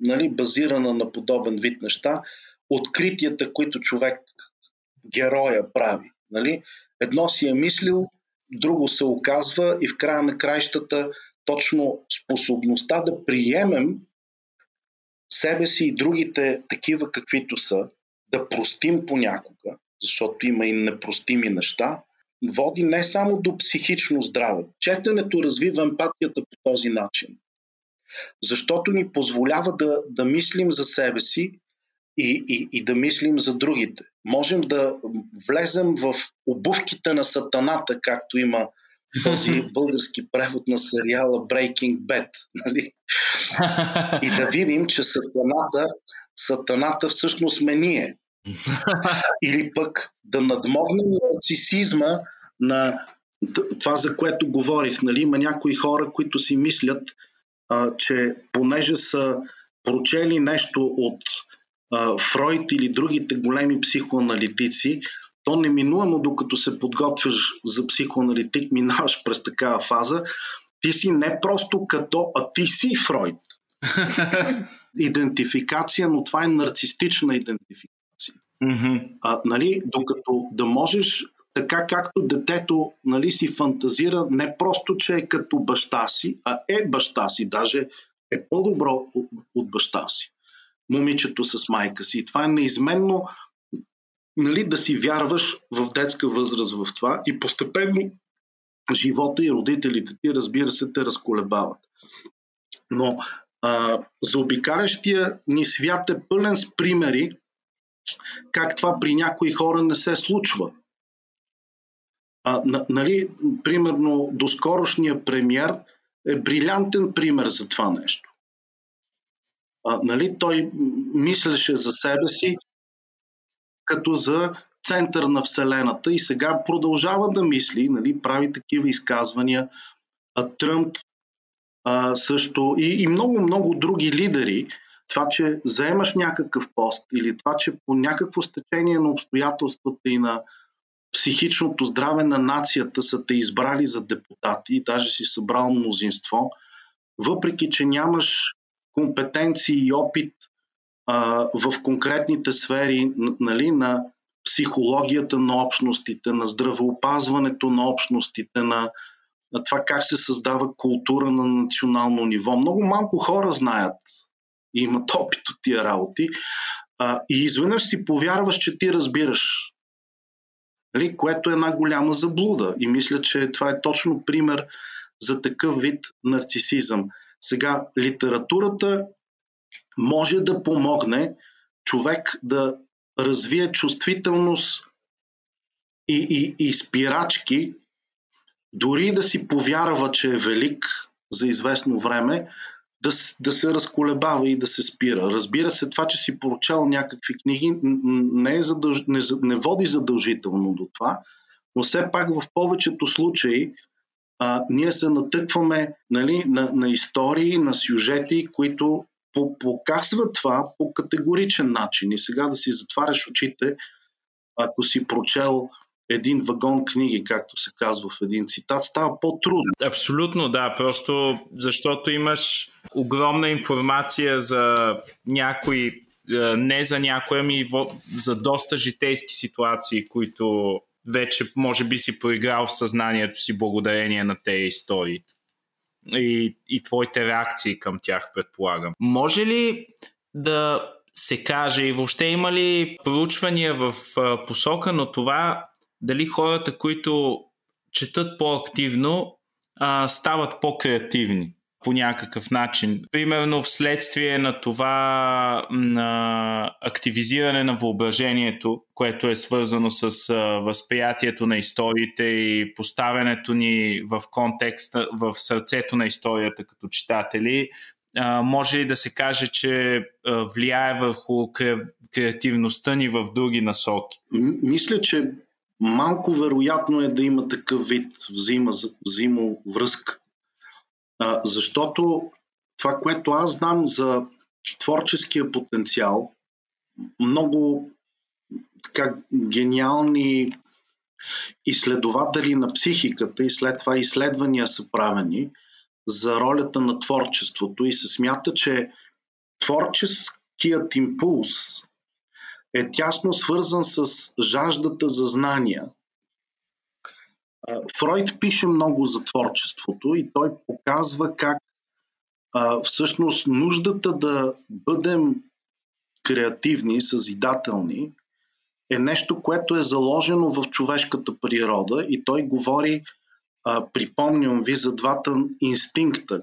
нали, базирана на подобен вид неща, откритията, които човек, героя прави. Нали? Едно си е мислил, друго се оказва и в края на краищата точно способността да приемем себе си и другите такива каквито са, да простим понякога, защото има и непростими неща, води не само до психично здраве. Четенето развива емпатията по този начин. Защото ни позволява да, да мислим за себе си и, и, и да мислим за другите. Можем да влезем в обувките на сатаната, както има този български превод на сериала Breaking Bad. Нали? И да видим, че сатаната, сатаната всъщност сме ние. Или пък да надмогнем нарцисизма на това, за което говорих. Нали? Има някои хора, които си мислят, а, че понеже са прочели нещо от Фройд или другите големи психоаналитици, то неминуемо, докато се подготвяш за психоаналитик, минаваш през такава фаза, ти си не просто като, а ти си Фройд. Идентификация, но това е нарцистична идентификация. Mm-hmm. А, нали, докато да можеш така както детето нали, си фантазира не просто, че е като баща си, а е баща си, даже е по-добро от баща си. Момичето с майка си. И това е неизменно нали, да си вярваш в детска възраст в това и постепенно живота и родителите ти, разбира се, те разколебават. Но а, заобикалящия ни свят е пълен с примери как това при някои хора не се случва. А, нали, примерно, доскорошния премьер е брилянтен пример за това нещо. А, нали, той мислеше за себе си като за център на Вселената и сега продължава да мисли, нали, прави такива изказвания. А, Тръмп а, също и, и много-много други лидери. Това, че заемаш някакъв пост или това, че по някакво стечение на обстоятелствата и на психичното здраве на нацията са те избрали за депутати, даже си събрал мнозинство, въпреки че нямаш компетенции и опит а, в конкретните сфери нали, на психологията на общностите, на здравеопазването на общностите, на, на това как се създава култура на национално ниво. Много малко хора знаят и имат опит от тия работи. А, и изведнъж си повярваш, че ти разбираш Нали, което е една голяма заблуда. И мисля, че това е точно пример за такъв вид нарцисизъм. Сега, литературата може да помогне човек да развие чувствителност и, и, и спирачки, дори да си повярва, че е велик за известно време, да, да се разколебава и да се спира. Разбира се, това, че си прочел някакви книги, не, е задълж... не, не води задължително до това, но все пак в повечето случаи а, ние се натъкваме нали, на, на истории, на сюжети, които показват това по категоричен начин. И сега да си затваряш очите, ако си прочел един вагон книги, както се казва в един цитат, става по-трудно. Абсолютно, да. Просто защото имаш огромна информация за някои, е, не за някои, ами за доста житейски ситуации, които вече може би си проиграл в съзнанието си благодарение на тези истории и, и твоите реакции към тях, предполагам. Може ли да се каже и въобще има ли проучвания в посока на това дали хората, които четат по-активно, а, стават по-креативни. По някакъв начин. Примерно вследствие на това на активизиране на въображението, което е свързано с възприятието на историите и поставянето ни в контекста, в сърцето на историята като читатели, може ли да се каже, че влияе върху креативността ни в други насоки? Мисля, че малко вероятно е да има такъв вид взаимовръзка. А, защото това, което аз знам за творческия потенциал, много така гениални изследователи на психиката и след това изследвания са правени за ролята на творчеството и се смята, че творческият импулс е тясно свързан с жаждата за знания. Фройд пише много за творчеството и той показва как всъщност нуждата да бъдем креативни, съзидателни е нещо, което е заложено в човешката природа и той говори, припомням ви, за двата инстинкта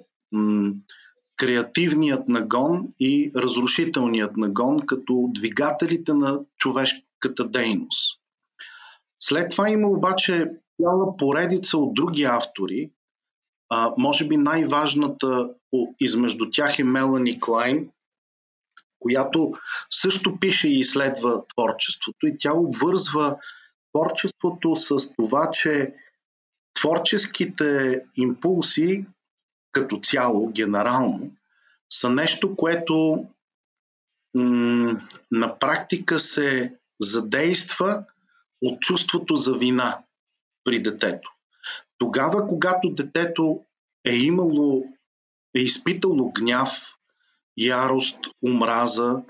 креативният нагон и разрушителният нагон като двигателите на човешката дейност. След това има обаче цяла поредица от други автори. А, може би най-важната измежду тях е Мелани Клайн, която също пише и изследва творчеството и тя обвързва творчеството с това, че творческите импулси като цяло, генерално, са нещо, което м- на практика се задейства от чувството за вина при детето. Тогава, когато детето е имало, е изпитало гняв, ярост, омраза,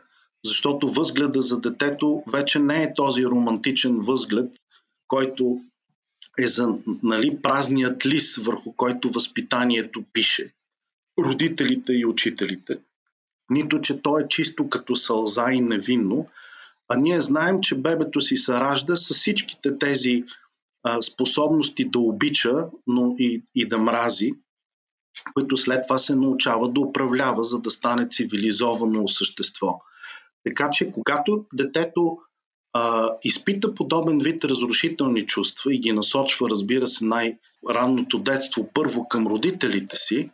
защото възгледа за детето вече не е този романтичен възглед, който е за нали, празният лист, върху който възпитанието пише. Родителите и учителите. Нито, че то е чисто като сълза и невинно, а ние знаем, че бебето си се ражда с всичките тези а, способности да обича, но и, и да мрази, които след това се научава да управлява, за да стане цивилизовано същество. Така че, когато детето а, изпита подобен вид разрушителни чувства и ги насочва, разбира се, най-ранното детство първо към родителите си,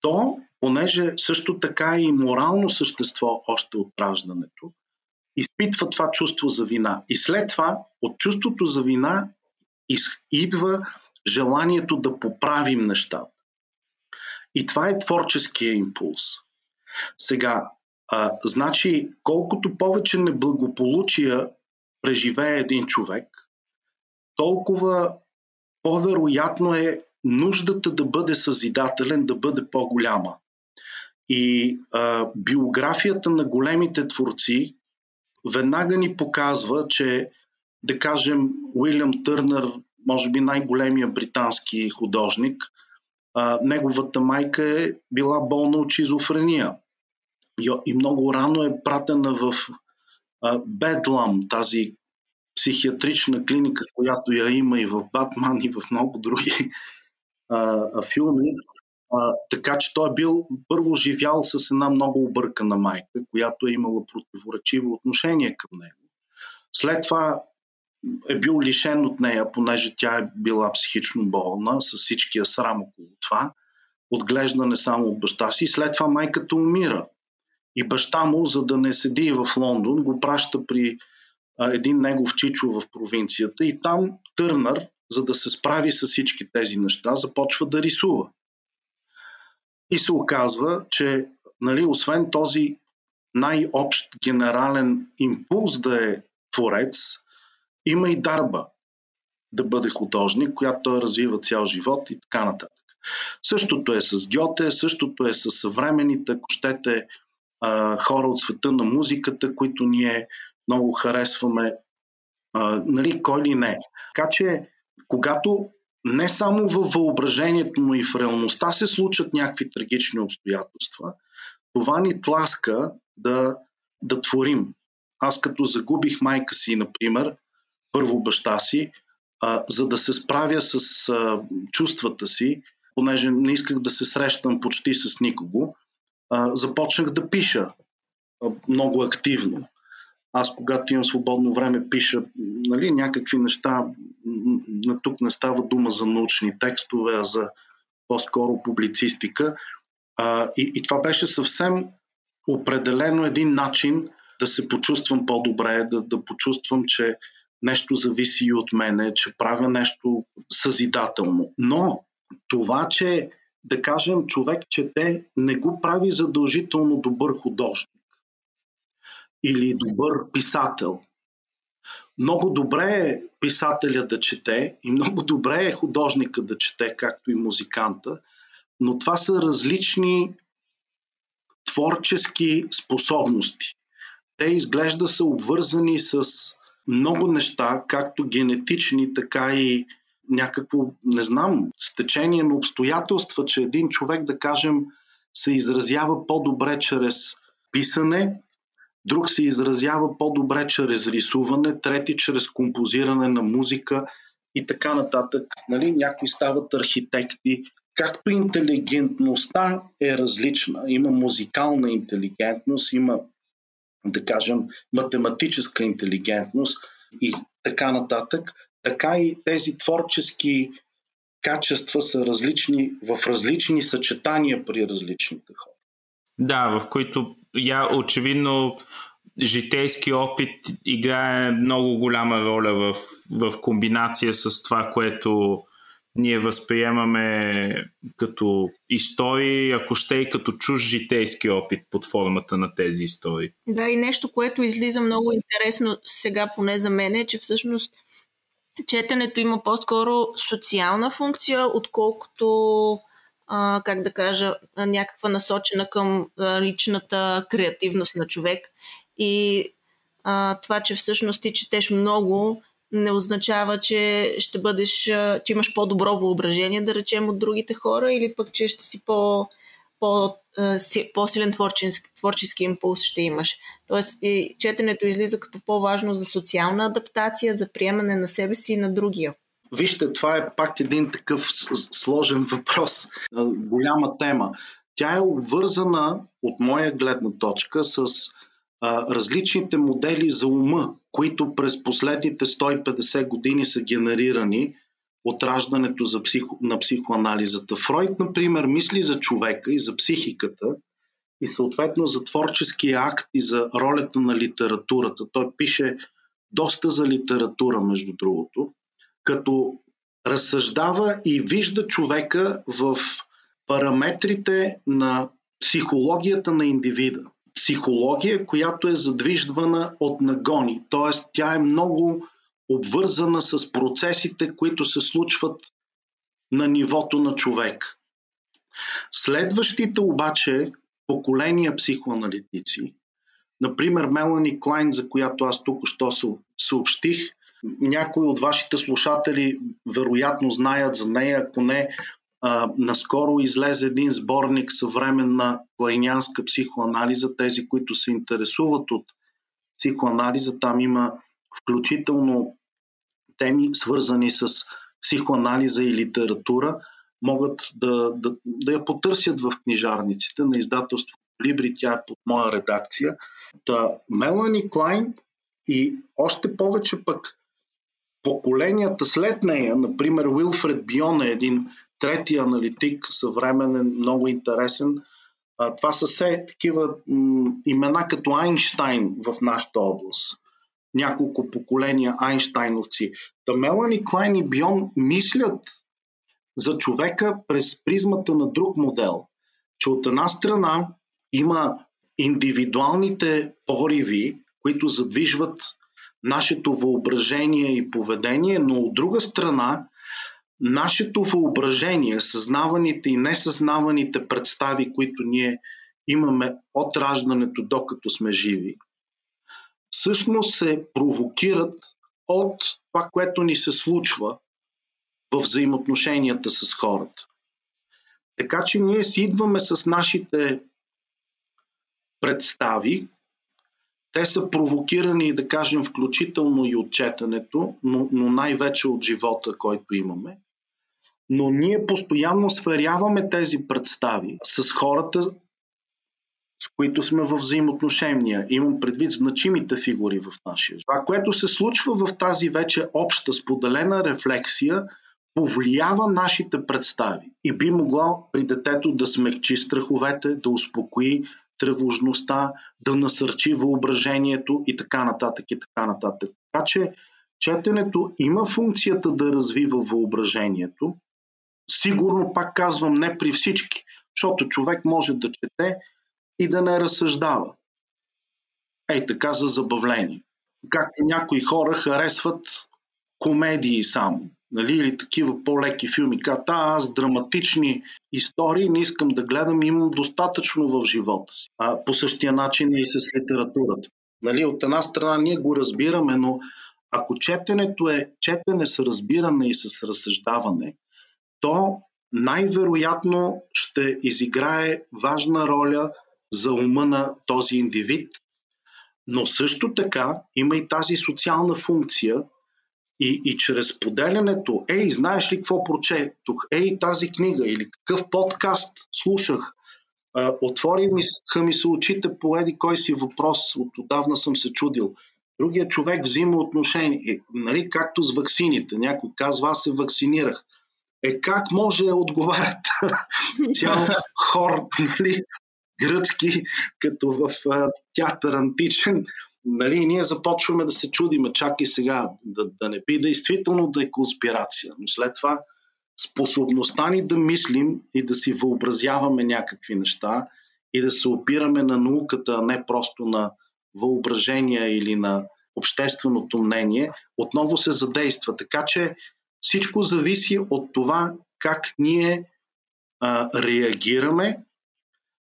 то, понеже също така е и морално същество още от раждането, изпитва това чувство за вина. И след това от чувството за вина идва желанието да поправим нещата. И това е творческия импулс. Сега, а, значи, колкото повече неблагополучия преживее един човек, толкова по-вероятно е нуждата да бъде съзидателен да бъде по-голяма. И а, биографията на големите творци веднага ни показва, че, да кажем, Уилям Търнър, може би най-големия британски художник, а, неговата майка е била болна от шизофрения и много рано е пратена в Бедлам, тази психиатрична клиника, която я има и в Батман, и в много други а, филми. А, така че той е бил първо живял с една много объркана майка, която е имала противоречиво отношение към него. След това е бил лишен от нея, понеже тя е била психично болна, с всичкия срам около това, отглеждане само от баща си. След това майката умира. И баща му, за да не седи в Лондон, го праща при един негов чичо в провинцията и там Търнър, за да се справи с всички тези неща, започва да рисува. И се оказва, че нали, освен този най-общ генерален импулс да е творец, има и дарба да бъде художник, която той развива цял живот и така нататък. Същото е с Гьоте, същото е с съвременните, ако щете, хора от света на музиката, които ние много харесваме, нали, кой ли не. Така че, когато не само във въображението, но и в реалността се случат някакви трагични обстоятелства, това ни тласка да, да творим. Аз като загубих майка си, например, първо баща си, а, за да се справя с а, чувствата си, понеже не исках да се срещам почти с никого, а, започнах да пиша а, много активно. Аз, когато имам свободно време, пиша нали, някакви неща. На тук не става дума за научни текстове, а за по-скоро публицистика. А, и, и това беше съвсем определено един начин да се почувствам по-добре, да, да почувствам, че нещо зависи и от мене, че правя нещо съзидателно. Но това, че да кажем човек чете, не го прави задължително добър художник или добър писател. Много добре е писателя да чете и много добре е художника да чете, както и музиканта, но това са различни творчески способности. Те изглежда са обвързани с много неща, както генетични, така и някакво, не знам, стечение на обстоятелства, че един човек, да кажем, се изразява по-добре чрез писане, друг се изразява по-добре чрез рисуване, трети чрез композиране на музика и така нататък. Нали? Някои стават архитекти. Както интелигентността е различна, има музикална интелигентност, има, да кажем, математическа интелигентност и така нататък, така и тези творчески качества са различни в различни съчетания при различните хора. Да, в които я очевидно житейски опит играе много голяма роля в, в комбинация с това, което ние възприемаме като истории, ако ще и като чуж житейски опит под формата на тези истории. Да, и нещо, което излиза много интересно сега, поне за мен, е, че всъщност четенето има по-скоро социална функция, отколкото а, как да кажа, някаква насочена към личната креативност на човек. И а, това, че всъщност ти четеш много, не означава, че ще бъдеш, че имаш по-добро въображение, да речем, от другите хора, или пък, че ще си по, по, по-силен творчески, творчески импулс ще имаш. Тоест, и четенето излиза като по-важно за социална адаптация, за приемане на себе си и на другия. Вижте, това е пак един такъв сложен въпрос, голяма тема. Тя е обвързана от моя гледна точка с различните модели за ума, които през последните 150 години са генерирани от раждането за психо, на психоанализата. Фройд, например, мисли за човека и за психиката и съответно за творческия акт и за ролята на литературата. Той пише доста за литература, между другото като разсъждава и вижда човека в параметрите на психологията на индивида. Психология, която е задвижвана от нагони, т.е. тя е много обвързана с процесите, които се случват на нивото на човек. Следващите обаче поколения психоаналитици, например Мелани Клайн, за която аз тук що съобщих, някои от вашите слушатели вероятно знаят за нея, ако не, а, наскоро излезе един сборник съвременна клайнянска психоанализа. Тези, които се интересуват от психоанализа, там има включително теми, свързани с психоанализа и литература, могат да, да, да я потърсят в книжарниците на издателство Либри, тя е под моя редакция. Та Мелани Клайн и още повече пък поколенията след нея, например Уилфред Бион е един трети аналитик, съвременен, много интересен. Това са все такива имена като Айнштайн в нашата област. Няколко поколения Айнштайновци. Та Мелани Клайн и Бион мислят за човека през призмата на друг модел. Че от една страна има индивидуалните пориви, които задвижват нашето въображение и поведение, но от друга страна, нашето въображение, съзнаваните и несъзнаваните представи, които ние имаме от раждането докато сме живи, всъщност се провокират от това, което ни се случва в взаимоотношенията с хората. Така че ние си идваме с нашите представи, те са провокирани, да кажем, включително и от четенето, но, но най-вече от живота, който имаме. Но ние постоянно сверяваме тези представи с хората, с които сме в взаимоотношения. Имам предвид значимите фигури в нашия живот. Това, което се случва в тази вече обща споделена рефлексия, повлиява нашите представи и би могло при детето да смекчи страховете, да успокои тревожността, да насърчи въображението и така нататък и така нататък. Така че четенето има функцията да развива въображението. Сигурно, пак казвам, не при всички, защото човек може да чете и да не разсъждава. Ей така за забавление. Както някои хора харесват комедии само нали, или такива по-леки филми. Казват, аз драматични истории не искам да гледам, имам достатъчно в живота си. А, по същия начин и с литературата. Нали, от една страна ние го разбираме, но ако четенето е четене с разбиране и с разсъждаване, то най-вероятно ще изиграе важна роля за ума на този индивид, но също така има и тази социална функция, и, и чрез поделянето, ей, знаеш ли какво прочетох, ей, тази книга или какъв подкаст слушах, отвори ми, ми се очите по еди кой си въпрос, от отдавна съм се чудил. Другия човек взима отношение, е, нали, както с ваксините. Някой казва, аз се вакцинирах. Е, как може да отговарят цял хор, нали, гръцки, като в театър античен, нали, ние започваме да се чудиме, чак и сега, да, да не би действително да е конспирация, но след това способността ни да мислим и да си въобразяваме някакви неща и да се опираме на науката, а не просто на въображение или на общественото мнение, отново се задейства. Така че всичко зависи от това как ние а, реагираме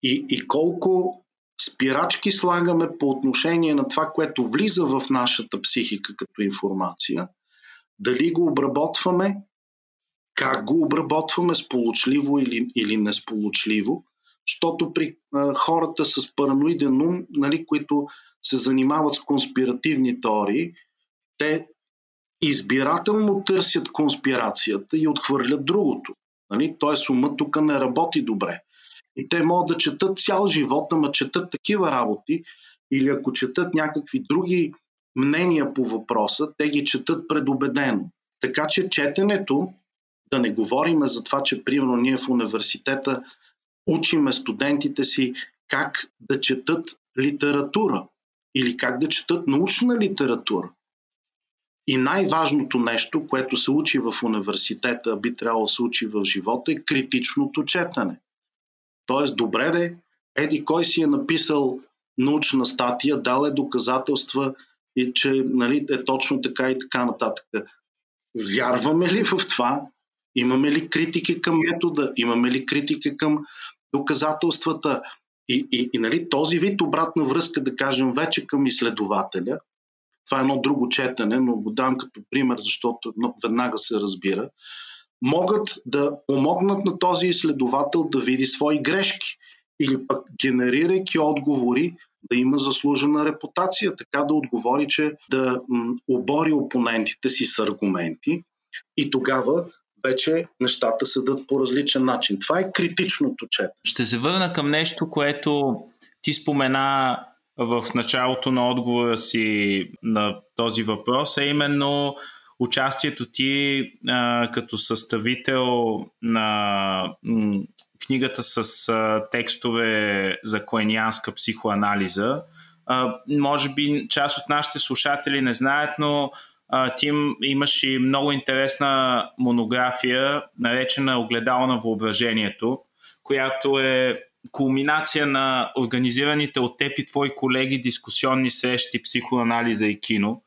и, и колко спирачки слагаме по отношение на това, което влиза в нашата психика като информация, дали го обработваме, как го обработваме, сполучливо или, или несполучливо, защото при а, хората с параноиден ум, нали, които се занимават с конспиративни теории, те избирателно търсят конспирацията и отхвърлят другото. Нали? Тоест умът тук не работи добре. И те могат да четат цял живот, ама четат такива работи, или ако четат някакви други мнения по въпроса, те ги четат предубедено. Така че четенето, да не говорим за това, че примерно ние в университета учиме студентите си как да четат литература или как да четат научна литература. И най-важното нещо, което се учи в университета, би трябвало да се учи в живота, е критичното четане. Тоест, добре де, еди кой си е написал научна статия, дал е доказателства, и че нали, е точно така и така нататък. Вярваме ли в това? Имаме ли критики към метода? Имаме ли критики към доказателствата? И, и, и нали, този вид обратна връзка, да кажем, вече към изследователя, това е едно друго четене, но го дам като пример, защото веднага се разбира могат да помогнат на този изследовател да види свои грешки или пък генерирайки отговори да има заслужена репутация, така да отговори, че да обори опонентите си с аргументи и тогава вече нещата съдат по различен начин. Това е критичното чет. Ще се върна към нещо, което ти спомена в началото на отговора си на този въпрос, а именно участието ти а, като съставител на м, книгата с а, текстове за коенианска психоанализа. А, може би част от нашите слушатели не знаят, но а, ти имаш и много интересна монография, наречена Огледало на въображението, която е кулминация на организираните от теб и твои колеги дискусионни срещи, психоанализа и кино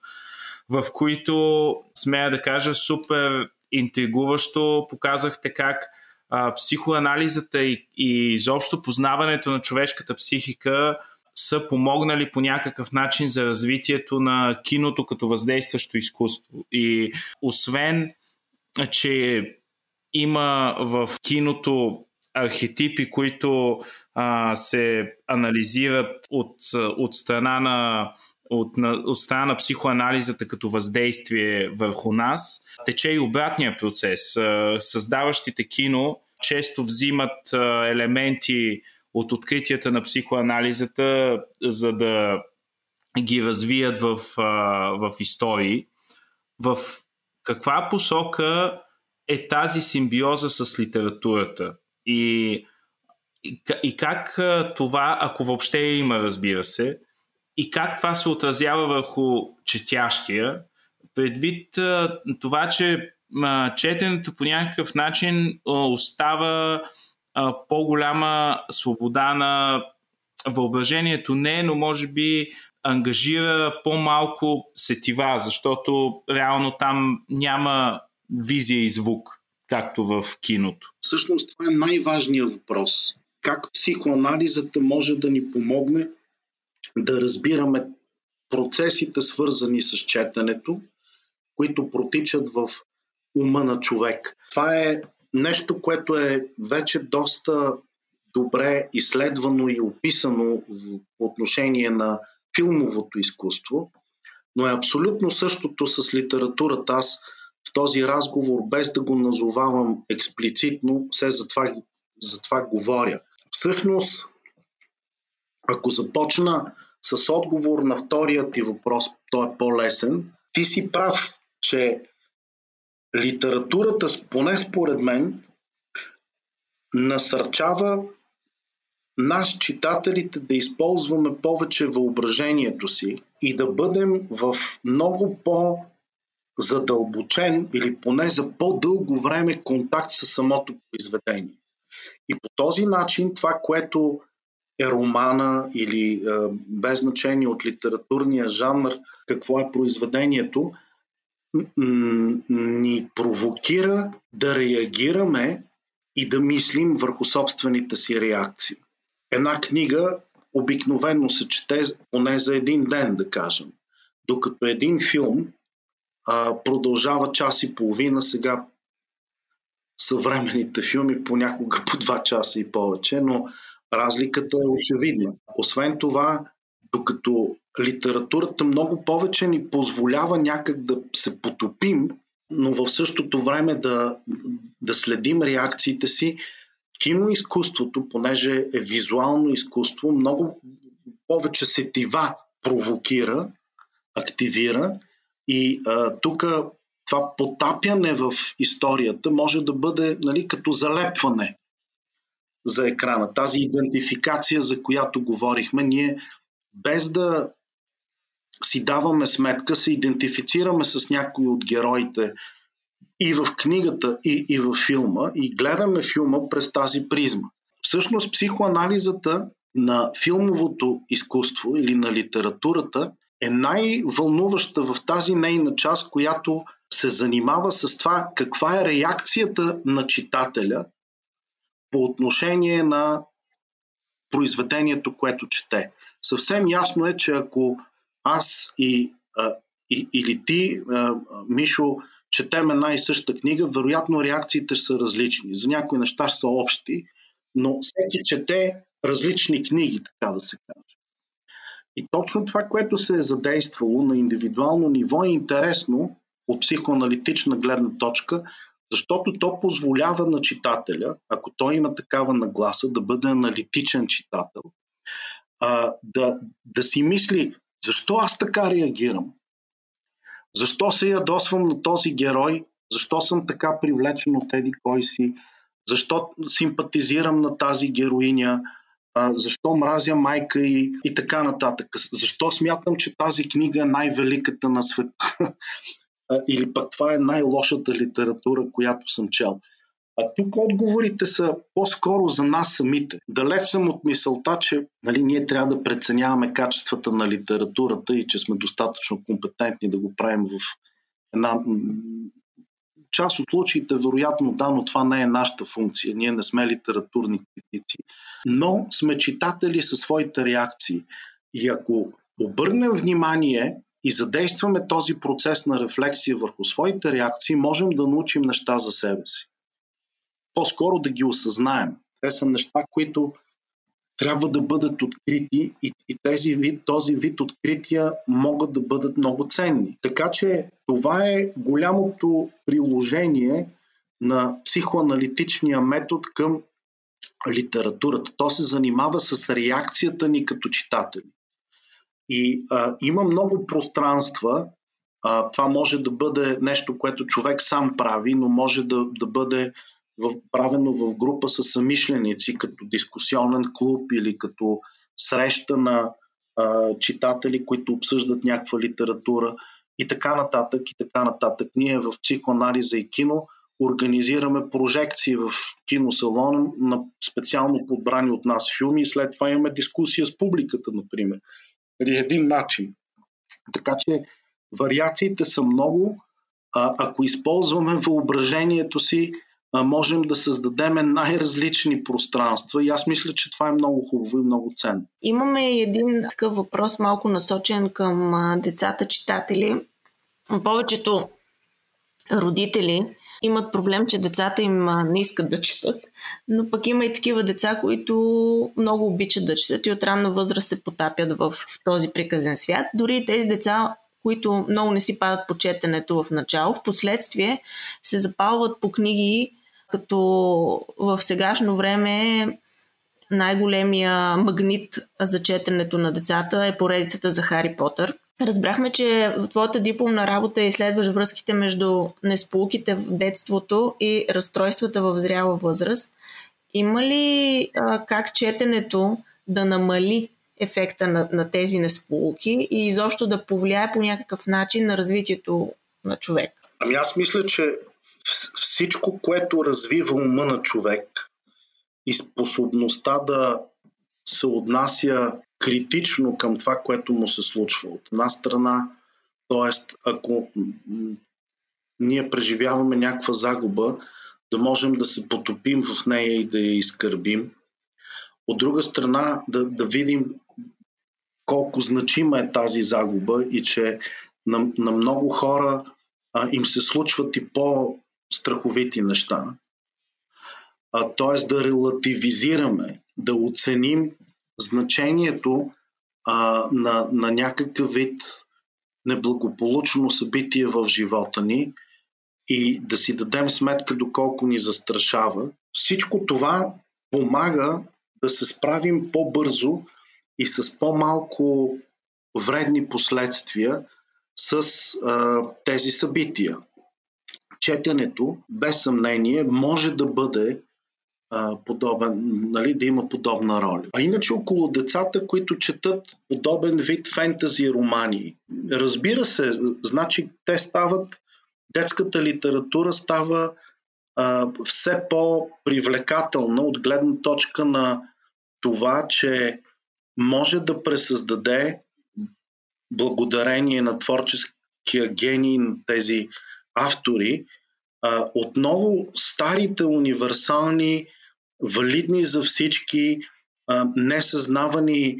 в които, смея да кажа, супер интригуващо показахте как а, психоанализата и, и изобщо познаването на човешката психика са помогнали по някакъв начин за развитието на киното като въздействащо изкуство. И освен, че има в киното архетипи, които а, се анализират от, от страна на от, от страна на психоанализата като въздействие върху нас, тече и обратния процес. Създаващите кино често взимат елементи от откритията на психоанализата, за да ги развият в, в истории. В каква посока е тази симбиоза с литературата? И, и, и как това, ако въобще има, разбира се, и как това се отразява върху четящия, предвид това, че четенето по някакъв начин остава по-голяма свобода на въображението. Не, но може би ангажира по-малко сетива, защото реално там няма визия и звук, както в киното. Всъщност това е най-важният въпрос. Как психоанализата може да ни помогне да разбираме процесите, свързани с четенето, които протичат в ума на човек. Това е нещо, което е вече доста добре изследвано и описано по отношение на филмовото изкуство, но е абсолютно същото с литературата. Аз в този разговор, без да го назовавам експлицитно, все за това, за това говоря. Всъщност, ако започна с отговор на вторият ти въпрос, той е по-лесен, ти си прав, че литературата, поне според мен, насърчава нас, читателите, да използваме повече въображението си и да бъдем в много по- задълбочен или поне за по-дълго време контакт с самото произведение. И по този начин това, което е романа или е, без значение от литературния жанр, какво е произведението, ни провокира да реагираме и да мислим върху собствените си реакции. Една книга обикновено се чете поне за един ден, да кажем. Докато един филм а, продължава час и половина, сега съвременните филми понякога по два часа и повече, но разликата е очевидна. Освен това, докато литературата много повече ни позволява някак да се потопим, но в същото време да, да следим реакциите си, киноизкуството, понеже е визуално изкуство, много повече сетива провокира, активира и тук това потапяне в историята може да бъде нали, като залепване за екрана. Тази идентификация, за която говорихме, ние без да си даваме сметка, се идентифицираме с някои от героите и в книгата, и, и в филма, и гледаме филма през тази призма. Всъщност, психоанализата на филмовото изкуство или на литературата е най-вълнуваща в тази нейна част, която се занимава с това каква е реакцията на читателя по отношение на произведението, което чете. Съвсем ясно е, че ако аз и, а, и или ти, а, Мишо, четем една и съща книга, вероятно реакциите са различни. За някои неща са общи, но всеки чете различни книги, така да се каже. И точно това, което се е задействало на индивидуално ниво е интересно от психоаналитична гледна точка, защото то позволява на читателя, ако той има такава нагласа, да бъде аналитичен читател, да, да си мисли защо аз така реагирам? Защо се ядосвам на този герой? Защо съм така привлечен от еди кой си? Защо симпатизирам на тази героиня? Защо мразя майка и, и така нататък. Защо смятам, че тази книга е най-великата на света? Или пък това е най-лошата литература, която съм чел. А тук отговорите са по-скоро за нас самите. Далеч съм от мисълта, че нали, ние трябва да преценяваме качествата на литературата и че сме достатъчно компетентни да го правим в една част от случаите, вероятно, да, но това не е нашата функция. Ние не сме литературни критици, но сме читатели със своите реакции. И ако обърнем внимание и задействаме този процес на рефлексия върху своите реакции, можем да научим неща за себе си по-скоро да ги осъзнаем. Те са неща, които трябва да бъдат открити и, и тези този вид открития могат да бъдат много ценни. Така че това е голямото приложение на психоаналитичния метод към литературата. То се занимава с реакцията ни като читатели. И а, има много пространства. А, това може да бъде нещо, което човек сам прави, но може да, да бъде в, правено в група с самишленици, като дискусионен клуб или като среща на а, читатели, които обсъждат някаква литература и така нататък и така нататък. Ние в психоанализа и кино организираме прожекции в киносалон на специално подбрани от нас филми и след това имаме дискусия с публиката, например. Или един начин. Така че вариациите са много. А, ако използваме въображението си, можем да създадем най-различни пространства и аз мисля, че това е много хубаво и много ценно. Имаме един такъв въпрос, малко насочен към децата читатели. Повечето родители имат проблем, че децата им не искат да четат, но пък има и такива деца, които много обичат да четат и от ранна възраст се потапят в този приказен свят. Дори тези деца които много не си падат по четенето в начало, в последствие се запалват по книги, като в сегашно време най-големия магнит за четенето на децата е поредицата за Хари Потър. Разбрахме, че в твоята дипломна работа изследваш връзките между несполуките в детството и разстройствата в зряла възраст. Има ли а, как четенето да намали ефекта на, на тези несполуки и изобщо да повлияе по някакъв начин на развитието на човек? Ами аз мисля, че всичко, което развива ума на човек и способността да се отнася критично към това, което му се случва. От една страна, т.е. ако ние преживяваме някаква загуба, да можем да се потопим в нея и да я изкърбим. От друга страна, да, да видим колко значима е тази загуба и че на, на много хора а, им се случват и по-страховити неща. Т.е. да релативизираме, да оценим значението а, на, на някакъв вид неблагополучно събитие в живота ни и да си дадем сметка доколко ни застрашава. Всичко това помага да се справим по-бързо и с по-малко вредни последствия с а, тези събития. Четенето, без съмнение, може да бъде подобен, нали, да има подобна роля. А иначе около децата, които четат подобен вид фентази романи, разбира се, значи те стават, детската литература става а, все по-привлекателна от гледна точка на това, че може да пресъздаде благодарение на творческия гений на тези автори, а, отново старите универсални валидни за всички а, несъзнавани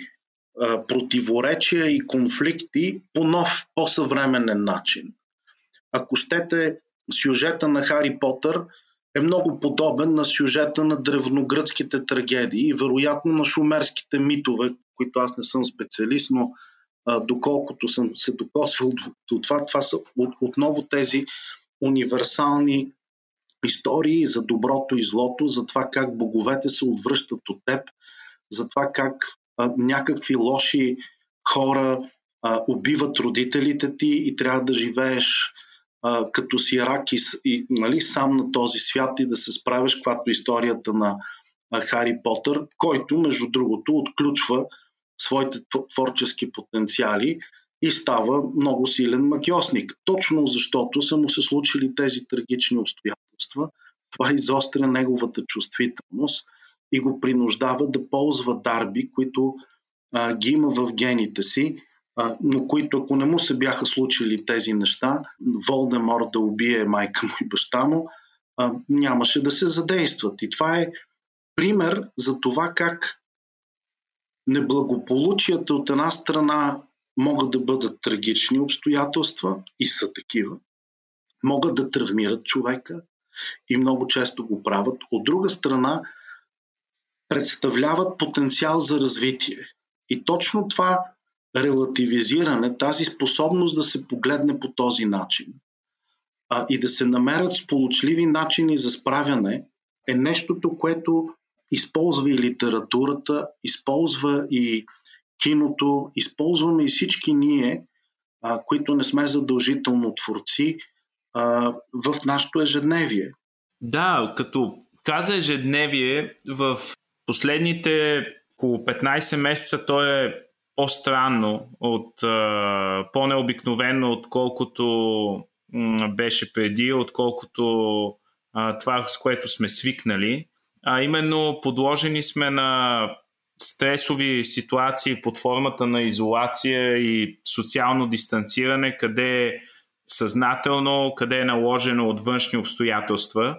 а, противоречия и конфликти по нов, по-съвременен начин. Ако щете, сюжета на Хари Потър е много подобен на сюжета на древногръцките трагедии и вероятно на шумерските митове, които аз не съм специалист, но доколкото съм се докосвал до, до това, това са от, отново тези универсални истории за доброто и злото, за това как боговете се отвръщат от теб, за това как а, някакви лоши хора а, убиват родителите ти и трябва да живееш а, като си рак и, и нали, сам на този свят и да се справиш, каквато историята на а, Хари Потър, който, между другото, отключва своите творчески потенциали и става много силен магиосник. Точно защото са му се случили тези трагични обстоятелства, това изостря неговата чувствителност и го принуждава да ползва дарби, които а, ги има в гените си, а, но които ако не му се бяха случили тези неща, Волдемор да убие майка му и баща му, а, нямаше да се задействат. И това е пример за това как неблагополучията от една страна могат да бъдат трагични обстоятелства и са такива, могат да травмират човека и много често го правят. От друга страна, представляват потенциал за развитие. И точно това релативизиране, тази способност да се погледне по този начин а, и да се намерят сполучливи начини за справяне, е нещото, което използва и литературата, използва и киното, използваме и всички ние, а, които не сме задължително творци, а, в нашето ежедневие. Да, като каза ежедневие, в последните около 15 месеца то е по-странно, от, а, по-необикновено, отколкото беше преди, отколкото а, това, с което сме свикнали. А именно подложени сме на стресови ситуации под формата на изолация и социално дистанциране, къде е съзнателно, къде е наложено от външни обстоятелства.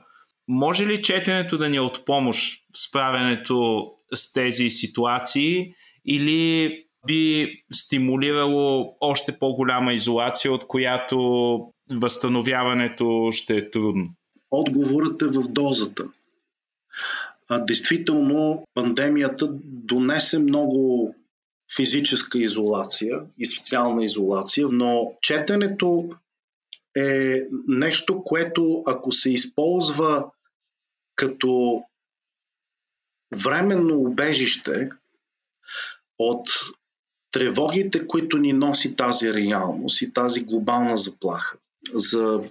Може ли четенето да ни е от помощ в справянето с тези ситуации или би стимулирало още по-голяма изолация, от която възстановяването ще е трудно? Отговорът е в дозата. А, действително, пандемията донесе много физическа изолация и социална изолация, но четенето е нещо, което ако се използва като временно убежище от тревогите, които ни носи тази реалност и тази глобална заплаха. За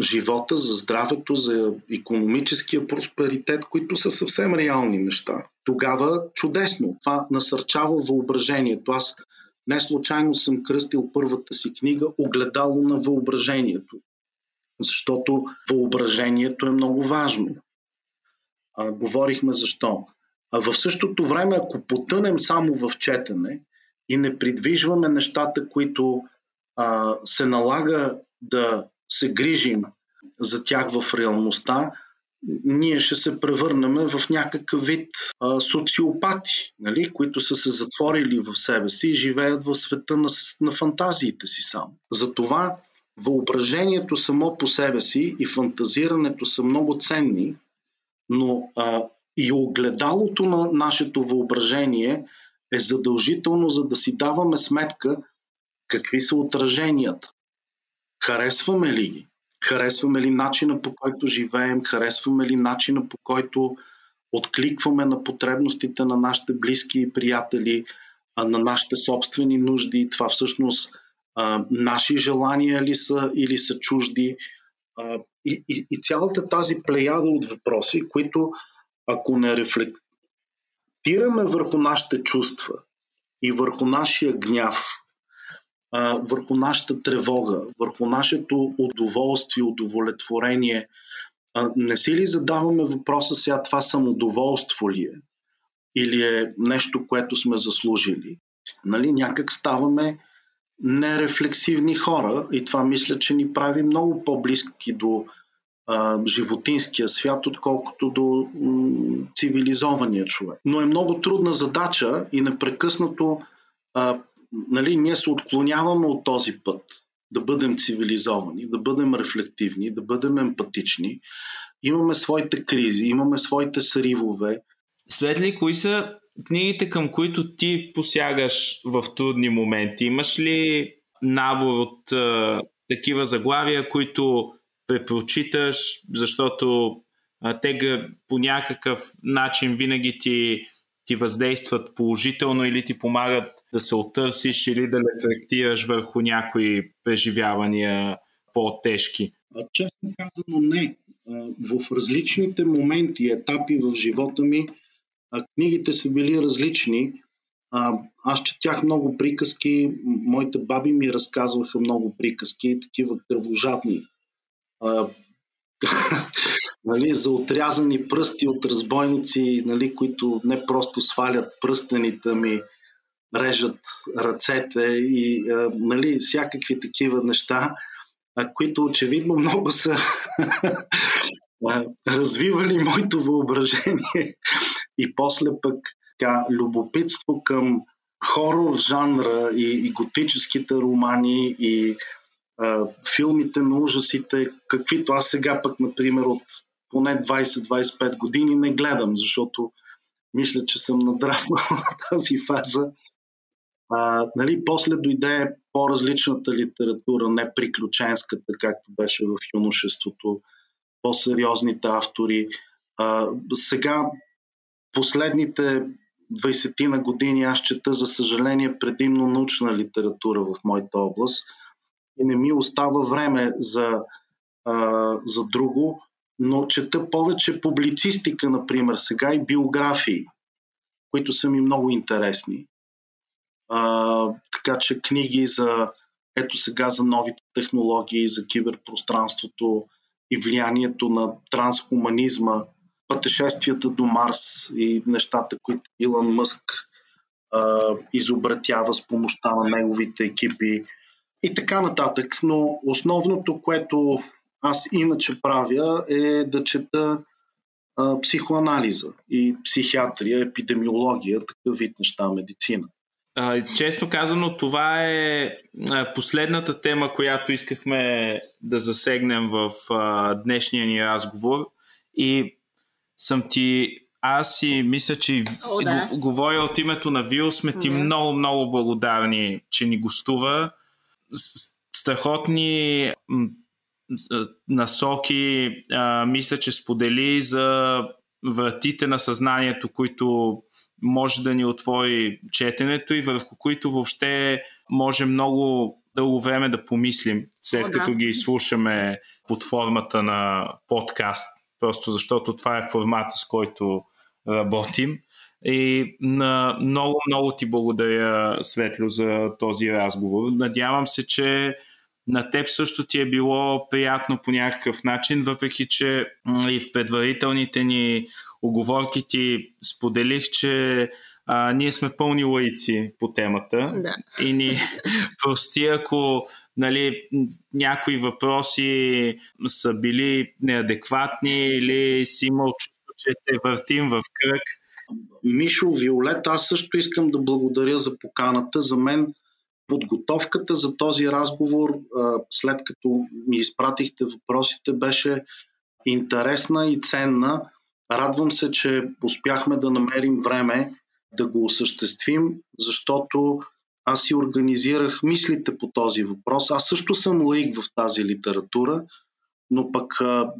живота, за здравето, за економическия просперитет, които са съвсем реални неща. Тогава чудесно. Това насърчава въображението. Аз не случайно съм кръстил първата си книга Огледало на въображението. Защото въображението е много важно. А, говорихме защо. А в същото време, ако потънем само в четене и не придвижваме нещата, които а, се налага да се грижим за тях в реалността, ние ще се превърнем в някакъв вид а, социопати, нали, които са се затворили в себе си и живеят в света на, на фантазиите си само. Затова въображението само по себе си и фантазирането са много ценни, но а, и огледалото на нашето въображение е задължително, за да си даваме сметка какви са отраженията. Харесваме ли ги? Харесваме ли начина по който живеем? Харесваме ли начина по който откликваме на потребностите на нашите близки и приятели, на нашите собствени нужди? Това всъщност наши желания ли са или са чужди? И, и, и цялата тази плеяда от въпроси, които ако не рефлектираме върху нашите чувства и върху нашия гняв, а, върху нашата тревога, върху нашето удоволствие, удовлетворение. А, не си ли задаваме въпроса сега това самодоволство ли е? Или е нещо, което сме заслужили? Нали, някак ставаме нерефлексивни хора и това мисля, че ни прави много по-близки до животинския свят, отколкото до цивилизования човек. Но е много трудна задача и непрекъснато нали, ние се отклоняваме от този път да бъдем цивилизовани, да бъдем рефлективни, да бъдем емпатични. Имаме своите кризи, имаме своите сривове. Светли, кои са книгите, към които ти посягаш в трудни моменти? Имаш ли набор от а, такива заглавия, които препрочиташ, защото а, те по някакъв начин винаги ти ти въздействат положително или ти помагат да се оттърсиш или да рефлектираш върху някои преживявания по-тежки? Честно казано не. В различните моменти, етапи в живота ми, книгите са били различни. Аз четях много приказки, моите баби ми разказваха много приказки, такива кръвожадни нали, за отрязани пръсти от разбойници, нали, които не просто свалят пръстените ми, режат ръцете и нали, всякакви такива неща, които очевидно много са развивали моето въображение и после пък така, любопитство към хорор жанра и, и готическите романи и а, филмите на ужасите, каквито аз сега пък, например, от поне 20-25 години не гледам, защото мисля, че съм надраснал на тази фаза. А, нали, после дойде по-различната литература, не приключенската, както беше в юношеството, по-сериозните автори. А, сега, последните 20 на години аз чета, за съжаление, предимно научна литература в моята област и не ми остава време за, а, за друго, но чета повече публицистика, например, сега и биографии, които са ми много интересни. А, така че книги за ето сега за новите технологии, за киберпространството и влиянието на трансхуманизма, пътешествията до Марс и нещата, които Илон Мъск а, изобретява с помощта на неговите екипи и така нататък. Но основното, което аз иначе правя е да чета а, психоанализа и психиатрия, епидемиология, такъв вид неща, медицина. Честно казано, това е последната тема, която искахме да засегнем в днешния ни разговор. И съм ти аз си мисля, че О, да. говоря от името на Вил, сме ти много, много благодарни, че ни гостува. Страхотни насоки, а, мисля, че сподели за вратите на съзнанието, които може да ни отвори четенето и върху които въобще може много дълго време да помислим, след О, като да. ги слушаме под формата на подкаст, просто защото това е формата, с който работим. И на много, много ти благодаря, Светло, за този разговор. Надявам се, че на теб също ти е било приятно по някакъв начин, въпреки че и в предварителните ни оговорки ти споделих, че а, ние сме пълни лаици по темата да. и ни прости, ако нали, някои въпроси са били неадекватни или си имал чувство, че те въртим в кръг. Мишо, Виолет, аз също искам да благодаря за поканата. За мен подготовката за този разговор, след като ми изпратихте въпросите, беше интересна и ценна. Радвам се, че успяхме да намерим време да го осъществим, защото аз си организирах мислите по този въпрос. Аз също съм лаик в тази литература, но пък а,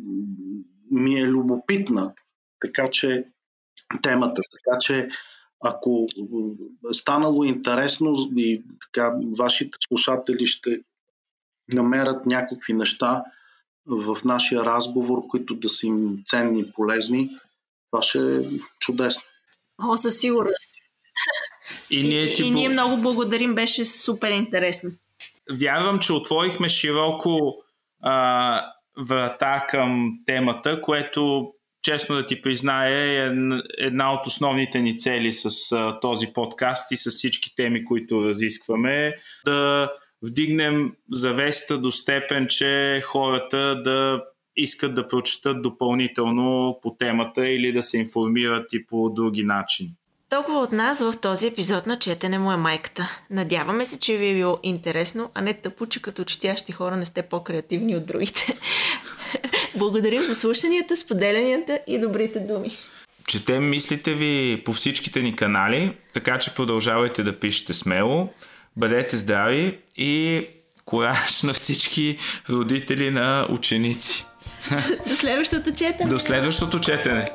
ми е любопитна. Така че темата. Така че ако е станало интересно и така, вашите слушатели ще намерят някакви неща в нашия разговор, които да са им ценни и полезни, това ще е чудесно. О, със сигурност. И ние, ти и, ние много благодарим, беше супер интересно. Вярвам, че отворихме широко а, врата към темата, което честно да ти призная, е една от основните ни цели с а, този подкаст и с всички теми, които разискваме, да вдигнем завеста до степен, че хората да искат да прочетат допълнително по темата или да се информират и по други начини. Толкова от нас в този епизод на Четене му е майката. Надяваме се, че ви е било интересно, а не тъпо, че като четящи хора не сте по-креативни от другите. Благодарим за слушанията, споделянията и добрите думи. Четем мислите ви по всичките ни канали, така че продължавайте да пишете смело. Бъдете здрави и кораж на всички родители на ученици. До следващото четене. До следващото четене.